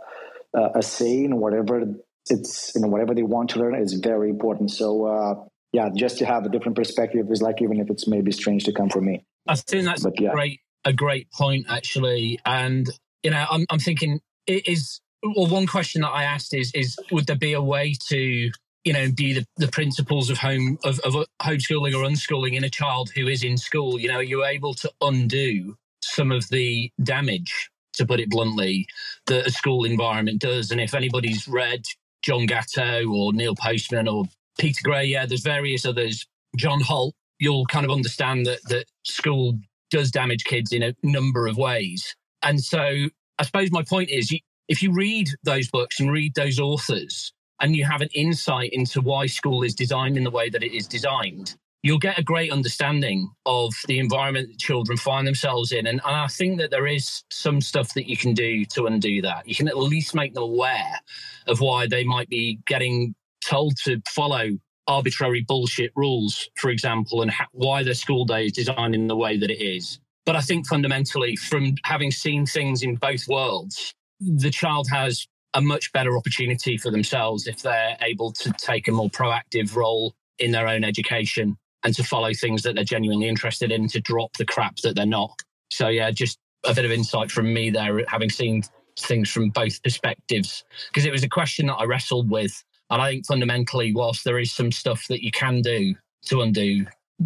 uh, a say in whatever it's you know whatever they want to learn is very important. So uh, yeah, just to have a different perspective is like even if it's maybe strange to come from me. I think that's but, yeah. great a great point actually and you know, I'm, I'm thinking is well, one question that I asked is is would there be a way to you know be the, the principles of home of, of homeschooling or unschooling in a child who is in school? You know, are you're able to undo some of the damage, to put it bluntly, that a school environment does. And if anybody's read John Gatto or Neil Postman or Peter Gray, yeah, there's various others. John Holt, you'll kind of understand that that school does damage kids in a number of ways. And so I suppose my point is if you read those books and read those authors and you have an insight into why school is designed in the way that it is designed, you'll get a great understanding of the environment that children find themselves in. And, and, I think that there is some stuff that you can do to undo that. You can at least make them aware of why they might be getting told to follow arbitrary bullshit rules, for example, and ha- why their school day is designed in the way that it is. But I think fundamentally, from having seen things in both worlds, the child has a much better opportunity for themselves if they're able to take a more proactive role in their own education and to follow things that they're genuinely interested in, to drop the crap that they're not. So, yeah, just a bit of insight from me there, having seen things from both perspectives, because it was a question that I wrestled with. And I think fundamentally, whilst there is some stuff that you can do to undo,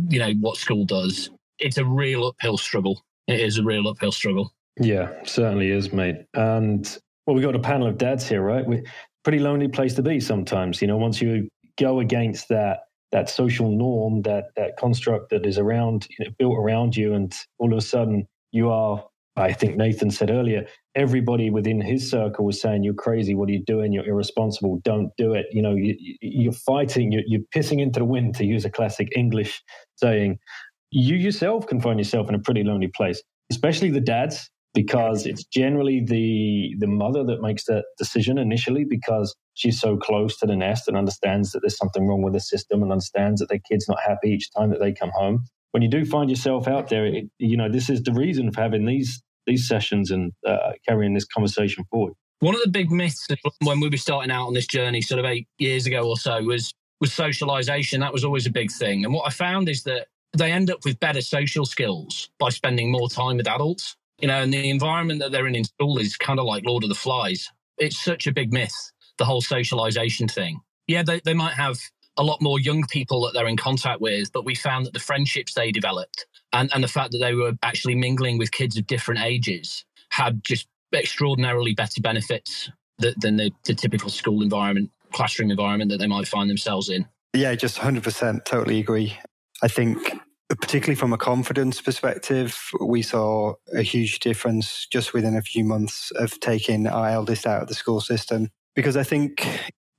you know, what school does, it's a real uphill struggle. It is a real uphill struggle. Yeah, certainly is, mate. And well, we've got a panel of dads here, right? We pretty lonely place to be sometimes. You know, once you go against that that social norm, that that construct that is around, you know, built around you, and all of a sudden you are. I think Nathan said earlier, everybody within his circle was saying, "You're crazy. What are you doing? You're irresponsible. Don't do it." You know, you, are fighting. You're, you're pissing into the wind, to use a classic English saying you yourself can find yourself in a pretty lonely place, especially the dads, because it's generally the the mother that makes that decision initially because she's so close to the nest and understands that there's something wrong with the system and understands that their kid's not happy each time that they come home. When you do find yourself out there, it, you know this is the reason for having these these sessions and uh, carrying this conversation forward. One of the big myths when we were starting out on this journey, sort of eight years ago or so, was was socialization. That was always a big thing. And what I found is that they end up with better social skills by spending more time with adults. You know, and the environment that they're in in school is kind of like Lord of the Flies. It's such a big myth, the whole socialization thing. Yeah, they, they might have a lot more young people that they're in contact with, but we found that the friendships they developed and, and the fact that they were actually mingling with kids of different ages had just extraordinarily better benefits than the, the typical school environment, classroom environment that they might find themselves in. Yeah, just 100% totally agree. I think, particularly from a confidence perspective, we saw a huge difference just within a few months of taking our eldest out of the school system. Because I think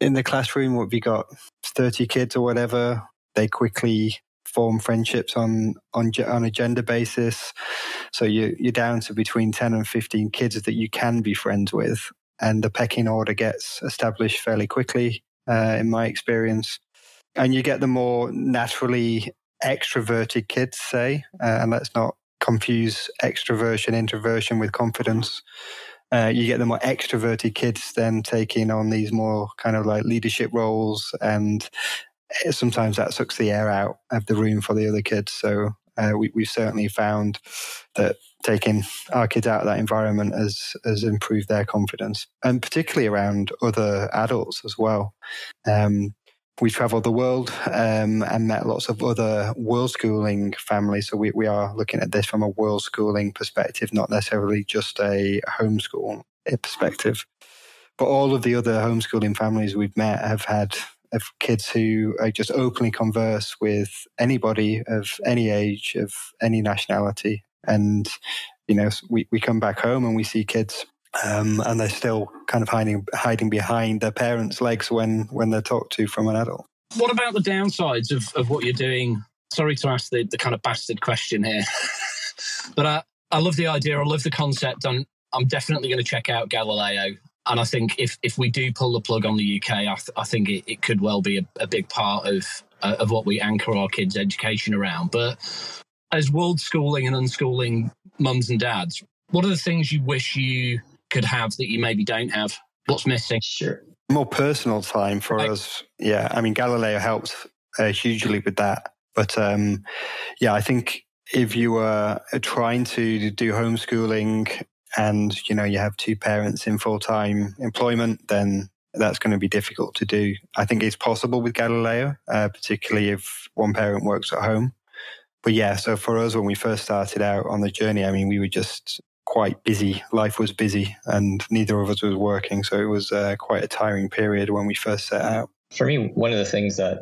in the classroom, what we got 30 kids or whatever, they quickly form friendships on on on a gender basis. So you you're down to between 10 and 15 kids that you can be friends with, and the pecking order gets established fairly quickly, uh, in my experience. And you get the more naturally extroverted kids, say, uh, and let's not confuse extroversion, introversion with confidence. Uh, you get the more extroverted kids then taking on these more kind of like leadership roles and sometimes that sucks the air out of the room for the other kids. So uh, we, we've certainly found that taking our kids out of that environment has has improved their confidence, and particularly around other adults as well. Um, we traveled the world um, and met lots of other world schooling families. So we, we are looking at this from a world schooling perspective, not necessarily just a homeschool perspective. But all of the other homeschooling families we've met have had kids who just openly converse with anybody of any age, of any nationality. And, you know, we, we come back home and we see kids um, and they're still kind of hiding hiding behind their parents' legs when when they're talked to from an adult. What about the downsides of, of what you're doing? Sorry to ask the, the kind of bastard question here, but I, I love the idea. I love the concept. I'm I'm definitely going to check out Galileo. And I think if, if we do pull the plug on the UK, I, th- I think it, it, could well be a, a big part of uh, of what we anchor our kids' education around. But as world schooling and unschooling mums and dads, what are the things you wish you could have that you maybe don't have? What's missing? Sure. More personal time for like, us. Yeah. I mean, Galileo helps uh, hugely with that. But um, yeah, I think if you are trying to do homeschooling and you know you have two parents in full-time employment then that's going to be difficult to do i think it's possible with galileo uh, particularly if one parent works at home but yeah so for us when we first started out on the journey i mean we were just quite busy life was busy and neither of us was working so it was uh, quite a tiring period when we first set out for me one of the things that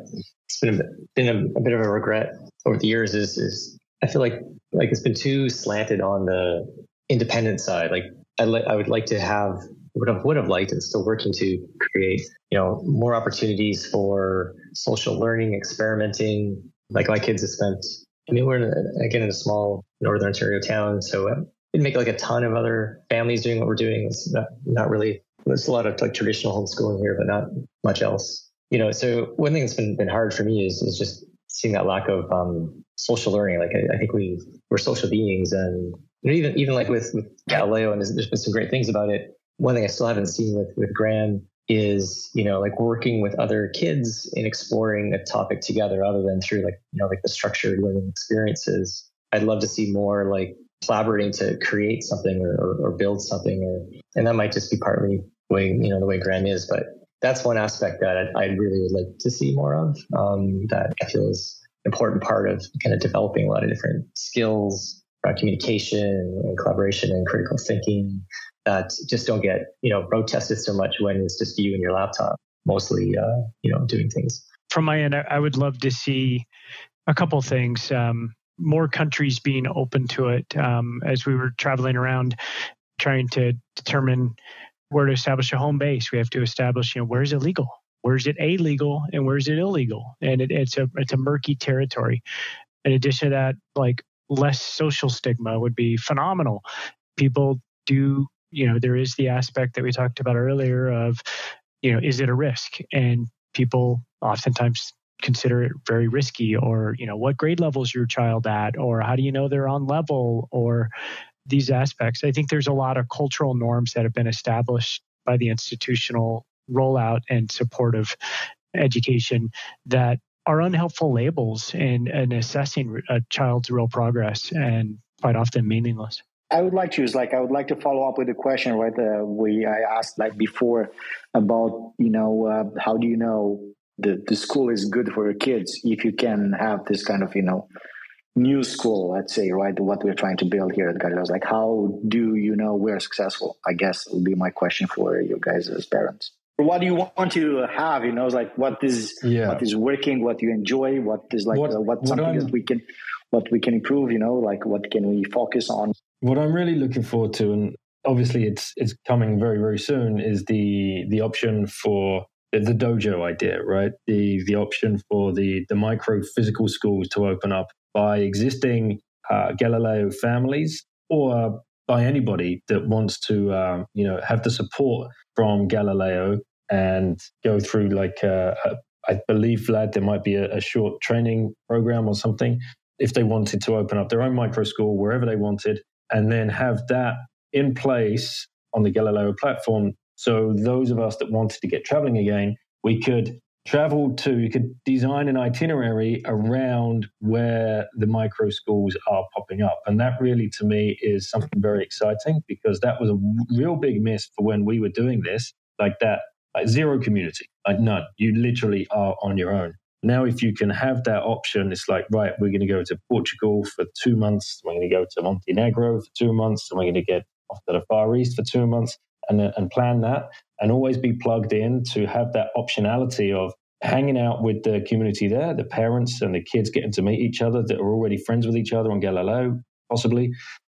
it's been, a, been a, a bit of a regret over the years is is i feel like like it's been too slanted on the independent side, like I, li- I would like to have would have would have liked and still working to create you know more opportunities for social learning, experimenting. Like my kids have spent. I mean, we're in a, again in a small northern Ontario town, so didn't make like a ton of other families doing what we're doing. It's not not really. There's a lot of like traditional homeschooling here, but not much else. You know, so one thing that's been been hard for me is is just seeing that lack of um, social learning. Like I, I think we we're social beings, and you know, even even like with, with Galileo, and there's, there's been some great things about it. One thing I still haven't seen with with Gran is you know like working with other kids in exploring a topic together, other than through like you know like the structured learning experiences. I'd love to see more like collaborating to create something or, or, or build something, or and that might just be partly the way you know the way Gran is, but that's one aspect that I, I really would like to see more of. Um, that I feel is an important part of kind of developing a lot of different skills around communication and collaboration and critical thinking that just don't get you know road tested so much when it's just you and your laptop mostly uh, you know doing things from my end i would love to see a couple things um, more countries being open to it um, as we were traveling around trying to determine where to establish a home base we have to establish you know where is it legal where is it illegal and where is it illegal and it, it's a it's a murky territory in addition to that like less social stigma would be phenomenal. People do, you know, there is the aspect that we talked about earlier of, you know, is it a risk? And people oftentimes consider it very risky or, you know, what grade level is your child at? Or how do you know they're on level? Or these aspects. I think there's a lot of cultural norms that have been established by the institutional rollout and support of education that are unhelpful labels in, in assessing a child's real progress and quite often meaningless. I would like to use like I would like to follow up with the question right uh, we I asked like before about you know uh, how do you know the the school is good for your kids if you can have this kind of you know new school, let's say, right? What we're trying to build here at Galileo is like, how do you know we're successful? I guess it would be my question for you guys as parents. What do you want to have? You know, like what is yeah. what is working, what you enjoy, what is like what, uh, what something that we can what we can improve. You know, like what can we focus on? What I'm really looking forward to, and obviously it's it's coming very very soon, is the the option for the dojo idea, right? The the option for the the micro physical schools to open up by existing uh, Galileo families or by anybody that wants to, uh, you know, have the support from Galileo and go through like uh, a, I believe, Vlad, there might be a, a, short training program or something if they wanted to open up their own micro school wherever they wanted, and then have that in place on the Galileo platform. So those of us that wanted to get traveling again, we could travel to, you could design an itinerary around where the micro schools are popping up. And that really, to me, is something very exciting because that was a real big miss for when we were doing this, like that, like zero community, like none. You literally are on your own. Now, if you can have that option, it's like, right, we're going to go to Portugal for two months. We're going to go to Montenegro for two months. And we're going to get off to the Far East for two months and, and plan that and always be plugged in to have that optionality of hanging out with the community there, the parents and the kids getting to meet each other that are already friends with each other on Galileo, possibly.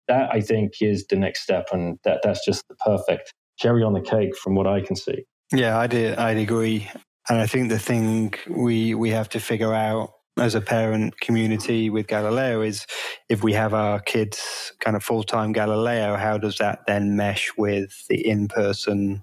That I think is the next step, and that that's just the perfect cherry on the cake from what I can see. Yeah, I did. I'd agree, and I think the thing we we have to figure out as a parent community with Galileo is if we have our kids kind of full time Galileo, how does that then mesh with the in person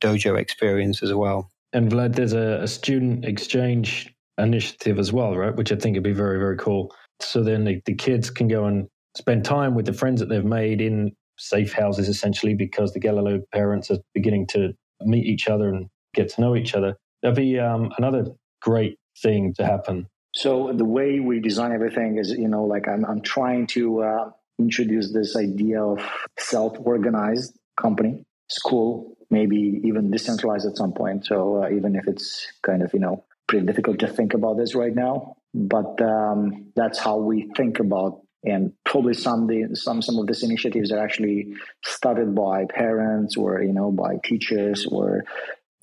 dojo experience as well? And Vlad, there's a, a, student exchange initiative as well, right? Which I think would be very, very cool. So then the, the kids can go and spend time with the friends that they've made in safe houses, essentially, because the Galileo parents are beginning to meet each other and get to know each other. That'd be um, another great thing to happen. So the way we design everything is, you know, like I'm, I'm trying to uh, introduce this idea of self-organized company, school, maybe even decentralized at some point. So uh, even if it's kind of, you know, pretty difficult to think about this right now, but um, that's how we think about and probably some the, some some of these initiatives are actually started by parents or you know by teachers or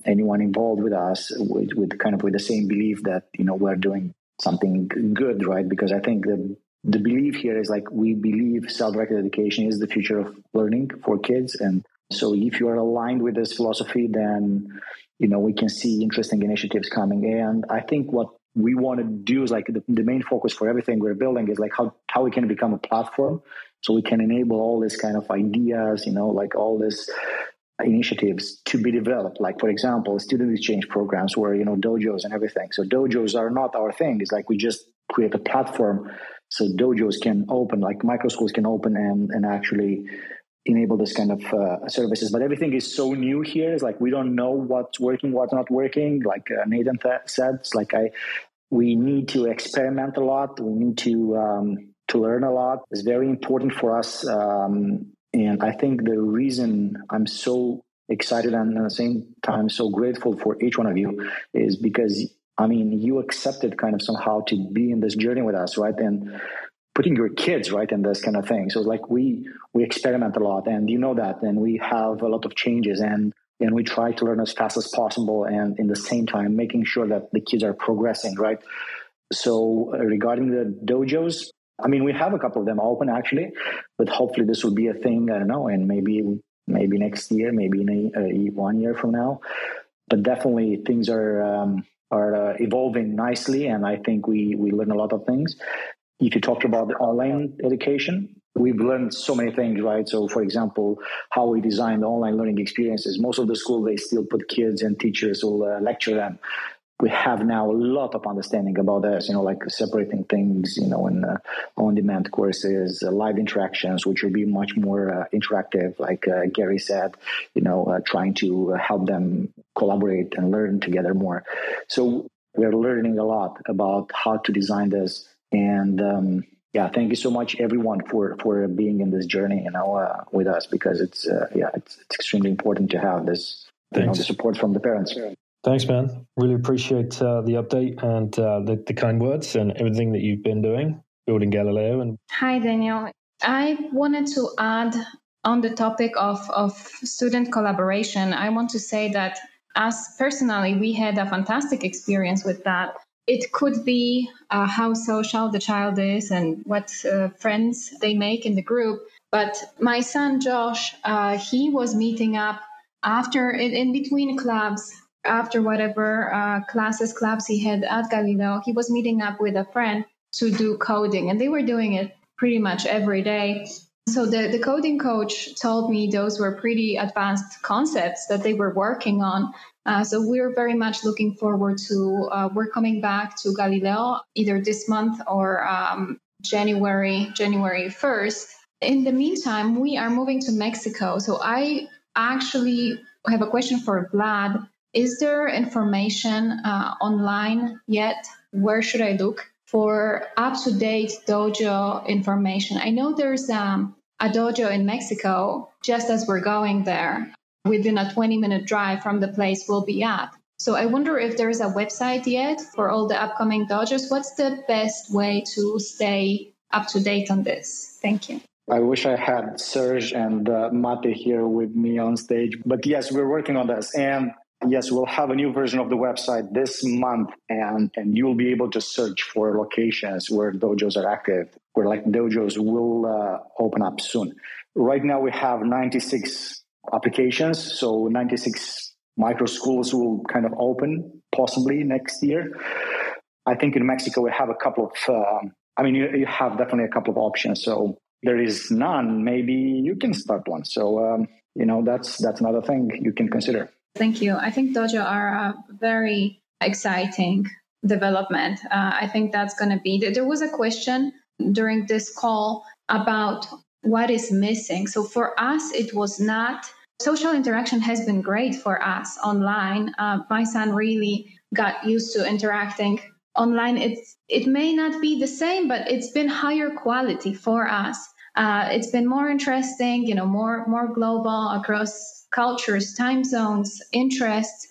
anyone involved with us with, with kind of with the same belief that you know we're doing something good right because i think the the belief here is like we believe self-directed education is the future of learning for kids and so if you are aligned with this philosophy, then you know we can see interesting initiatives coming. And I think what we want to do is like the, the main focus for everything we're building is like how how we can become a platform so we can enable all this kind of ideas, you know, like all this initiatives to be developed. Like for example, student exchange programs where you know dojos and everything. So dojos are not our thing. It's like we just create a platform so dojos can open, like micro schools can open and and actually enable this kind of uh, services. But everything is so new here. It's like we don't know what's working, what's not working. Like uh, Nathan th- said, it's like I we need to experiment a lot. We need to um, to learn a lot. It's very important for us. Um, and I think the reason I'm so excited and at the same time so grateful for each one of you is because I mean you accepted kind of somehow to be in this journey with us, right? And putting your kids right in this kind of thing. So like we we experiment a lot, and you know that, and we have a lot of changes, and and we try to learn as fast as possible, and in the same time making sure that the kids are progressing, right? So regarding the dojos, I mean we have a couple of them open actually, but hopefully this will be a thing. I don't know, and maybe maybe next year, maybe in a, a one year from now. But definitely things are um, are uh, evolving nicely, and I think we we learn a lot of things if you talk about the online education, we've learned so many things, right? So, for example, how we design the online learning experiences. Most of the school they still put kids and teachers will uh, lecture them. We have now a lot of understanding about this, you know, like separating things, you know, in uh, on-demand courses, uh, live interactions, which will be much more uh, interactive, like uh, Gary said, you know, uh, trying to help them collaborate and learn together more. So we're learning a lot about how to design this and um, yeah, thank you so much, everyone, for for being in this journey, you know, uh, with us because it's uh, yeah, it's, it's extremely important to have this, you know, the support from the parents. Thanks, man. Really appreciate uh, the update and uh, the, the kind words and everything that you've been doing. building Galileo. And hi, Daniel. I wanted to add on the topic of, of student collaboration. I want to say that as personally, we had a fantastic experience with that. It could be uh, how social the child is and what uh, friends they make in the group. But my son Josh, uh, he was meeting up after in, in between clubs after whatever uh, classes clubs he had at Galileo, he was meeting up with a friend to do coding, and they were doing it pretty much every day. So the, the coding coach told me those were pretty advanced concepts that they were working on. Uh, so we're very much looking forward to uh, we're coming back to Galileo either this month or um, January January first. In the meantime, we are moving to Mexico. So I actually have a question for Vlad. Is there information uh, online yet? Where should I look for up to date dojo information? I know there's um, a dojo in Mexico just as we're going there within a 20 minute drive from the place we'll be at. So I wonder if there's a website yet for all the upcoming dojos. What's the best way to stay up to date on this? Thank you. I wish I had Serge and uh, Mate here with me on stage. But yes, we're working on this. And yes, we'll have a new version of the website this month. And, and you'll be able to search for locations where dojos are active, where like dojos will uh, open up soon. Right now, we have 96 applications. So 96 micro schools will kind of open possibly next year. I think in Mexico, we have a couple of, uh, I mean, you, you have definitely a couple of options. So there is none, maybe you can start one. So um, you know that's that's another thing you can consider. Thank you. I think Dojo are a very exciting development. Uh, I think that's going to be. There was a question during this call about what is missing. So for us, it was not. Social interaction has been great for us online. Uh, my son really got used to interacting online it's it may not be the same but it's been higher quality for us uh, it's been more interesting you know more more global across cultures time zones interests.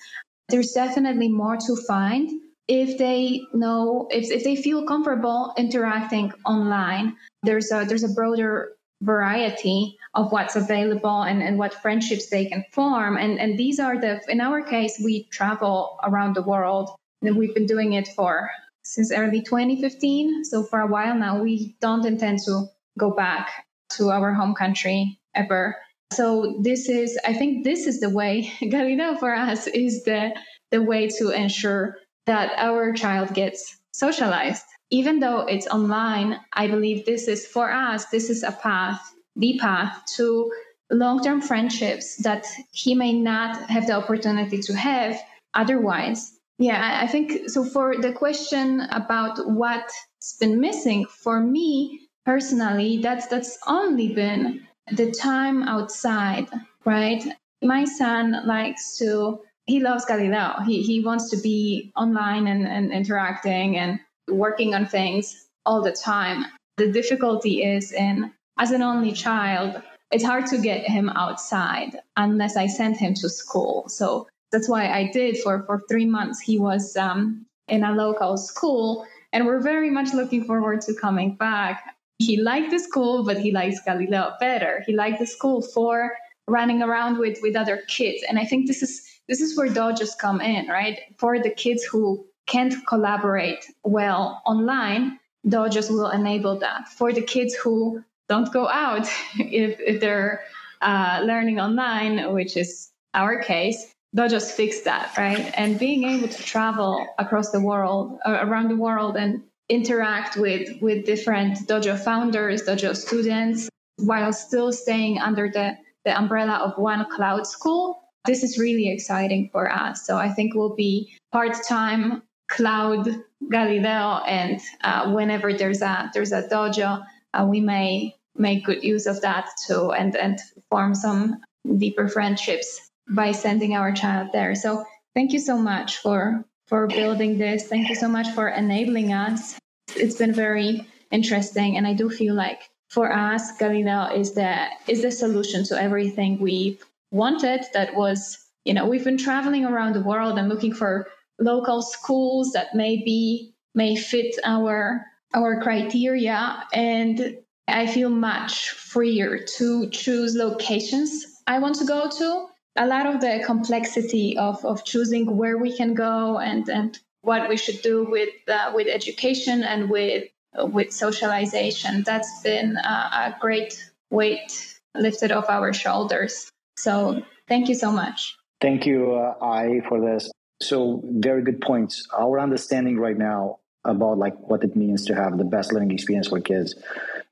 There's definitely more to find if they know if, if they feel comfortable interacting online. There's a there's a broader variety of what's available and, and what friendships they can form. And and these are the in our case we travel around the world and we've been doing it for since early 2015. So for a while now, we don't intend to go back to our home country ever. So this is, I think, this is the way Galileo for us is the the way to ensure that our child gets socialized. Even though it's online, I believe this is for us. This is a path, the path to long-term friendships that he may not have the opportunity to have otherwise yeah, I think so. For the question about what's been missing for me personally, that's that's only been the time outside, right? My son likes to. He loves Galileo. He he wants to be online and, and interacting and working on things all the time. The difficulty is in as an only child, it's hard to get him outside unless I send him to school. So that's why I did for for three months. He was um, in a local school, and we're very much looking forward to coming back. He liked the school, but he likes Galileo better. He liked the school for running around with with other kids, and I think this is this is where dojos come in, right? For the kids who can't collaborate well online, dojos will enable that. For the kids who don't go out if, if they're uh, learning online, which is our case, dojos fix that, right? And being able to travel across the world, around the world, and interact with with different dojo founders, dojo students, while still staying under the the umbrella of one cloud school. This is really exciting for us. So I think we'll be part time cloud Galileo, and uh, whenever there's a there's a dojo, uh, we may make good use of that too, and and form some deeper friendships by sending our child there. So thank you so much for for building this. Thank you so much for enabling us. It's been very interesting, and I do feel like for us, Galileo is the is the solution to everything we've wanted. That was, you know, we've been traveling around the world and looking for local schools that maybe may fit our our criteria and I feel much freer to choose locations I want to go to. A lot of the complexity of, of choosing where we can go and, and what we should do with uh, with education and with uh, with socialization. That's been uh, a great weight lifted off our shoulders. So thank you so much. Thank you, uh, I, for this. So very good points. Our understanding right now about like what it means to have the best learning experience for kids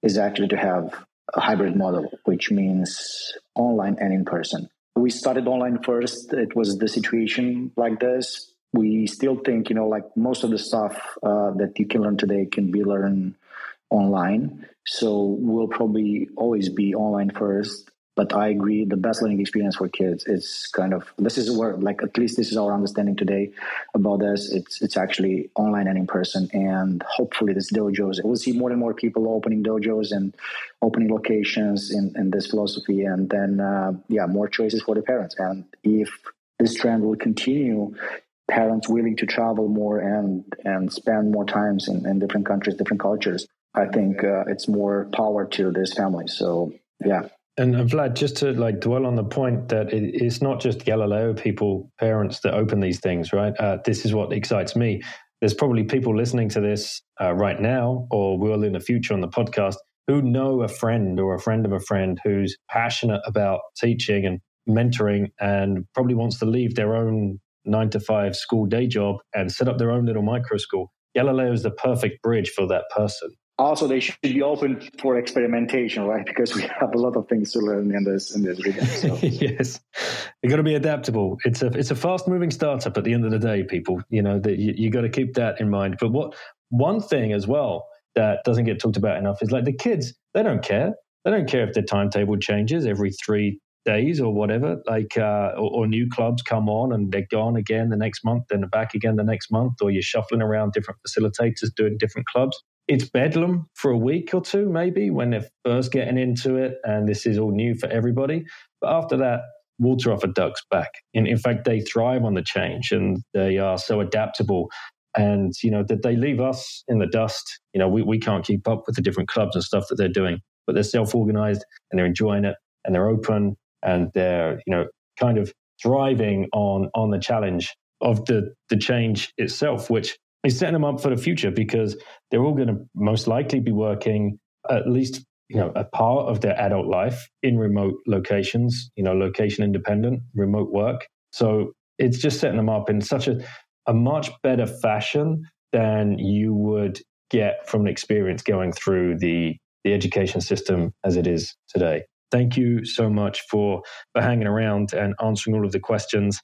is actually to have a hybrid model, which means online and in person. We started online first. It was the situation like this. We still think, you know, like most of the stuff uh, that you can learn today can be learned online. So we'll probably always be online first but I agree the best learning experience for kids is kind of this is where like at least this is our understanding today about this. It's it's actually online and in person, and hopefully this dojos we'll see more and more people opening dojos and opening locations in, in this philosophy, and then uh, yeah, more choices for the parents. And if this trend will continue, parents willing to travel more and and spend more times in, in different countries, different cultures, I think uh, it's more power to this family. So yeah and Vlad, just to like dwell on the point that it, it's not just Galileo people, parents that open these things, right? Uh, this is what excites me. There's probably people listening to this uh, right now, or will in the future on the podcast, who know a friend or a friend of a friend who's passionate about teaching and mentoring, and probably wants to leave their own nine to five school day job and set up their own little micro school. Galileo is the perfect bridge for that person also they should be open for experimentation right? Because we have a lot of things to learn in this in this region so. yes. You got to be adaptable. It's a it's a fast moving startup at the end of the day people you know that you, you got to keep that in mind. But what one thing as well that doesn't get talked about enough is like the kids they don't care. They don't care if their timetable changes every three days or whatever like uh, or, or, new clubs come on and they're gone again the next month then back again the next month or you're shuffling around different facilitators doing different clubs it's bedlam for a week or two, maybe when they're first getting into it and this is all new for everybody. But after that, water off a duck's back. In, in fact, they thrive on the change and they are so adaptable. And, you know, that they leave us in the dust. You know, we, we can't keep up with the different clubs and stuff that they're doing, but they're self organized and they're enjoying it and they're open and they're, you know, kind of thriving on on the challenge of the the change itself, which is setting them up for the future because they're all going to most likely be working at least you know a part of their adult life in remote locations you know location independent remote work. So it's just setting them up in such a, a much better fashion than you would get from an experience going through the the education system as it is today. Thank you so much for for hanging around and answering all of the questions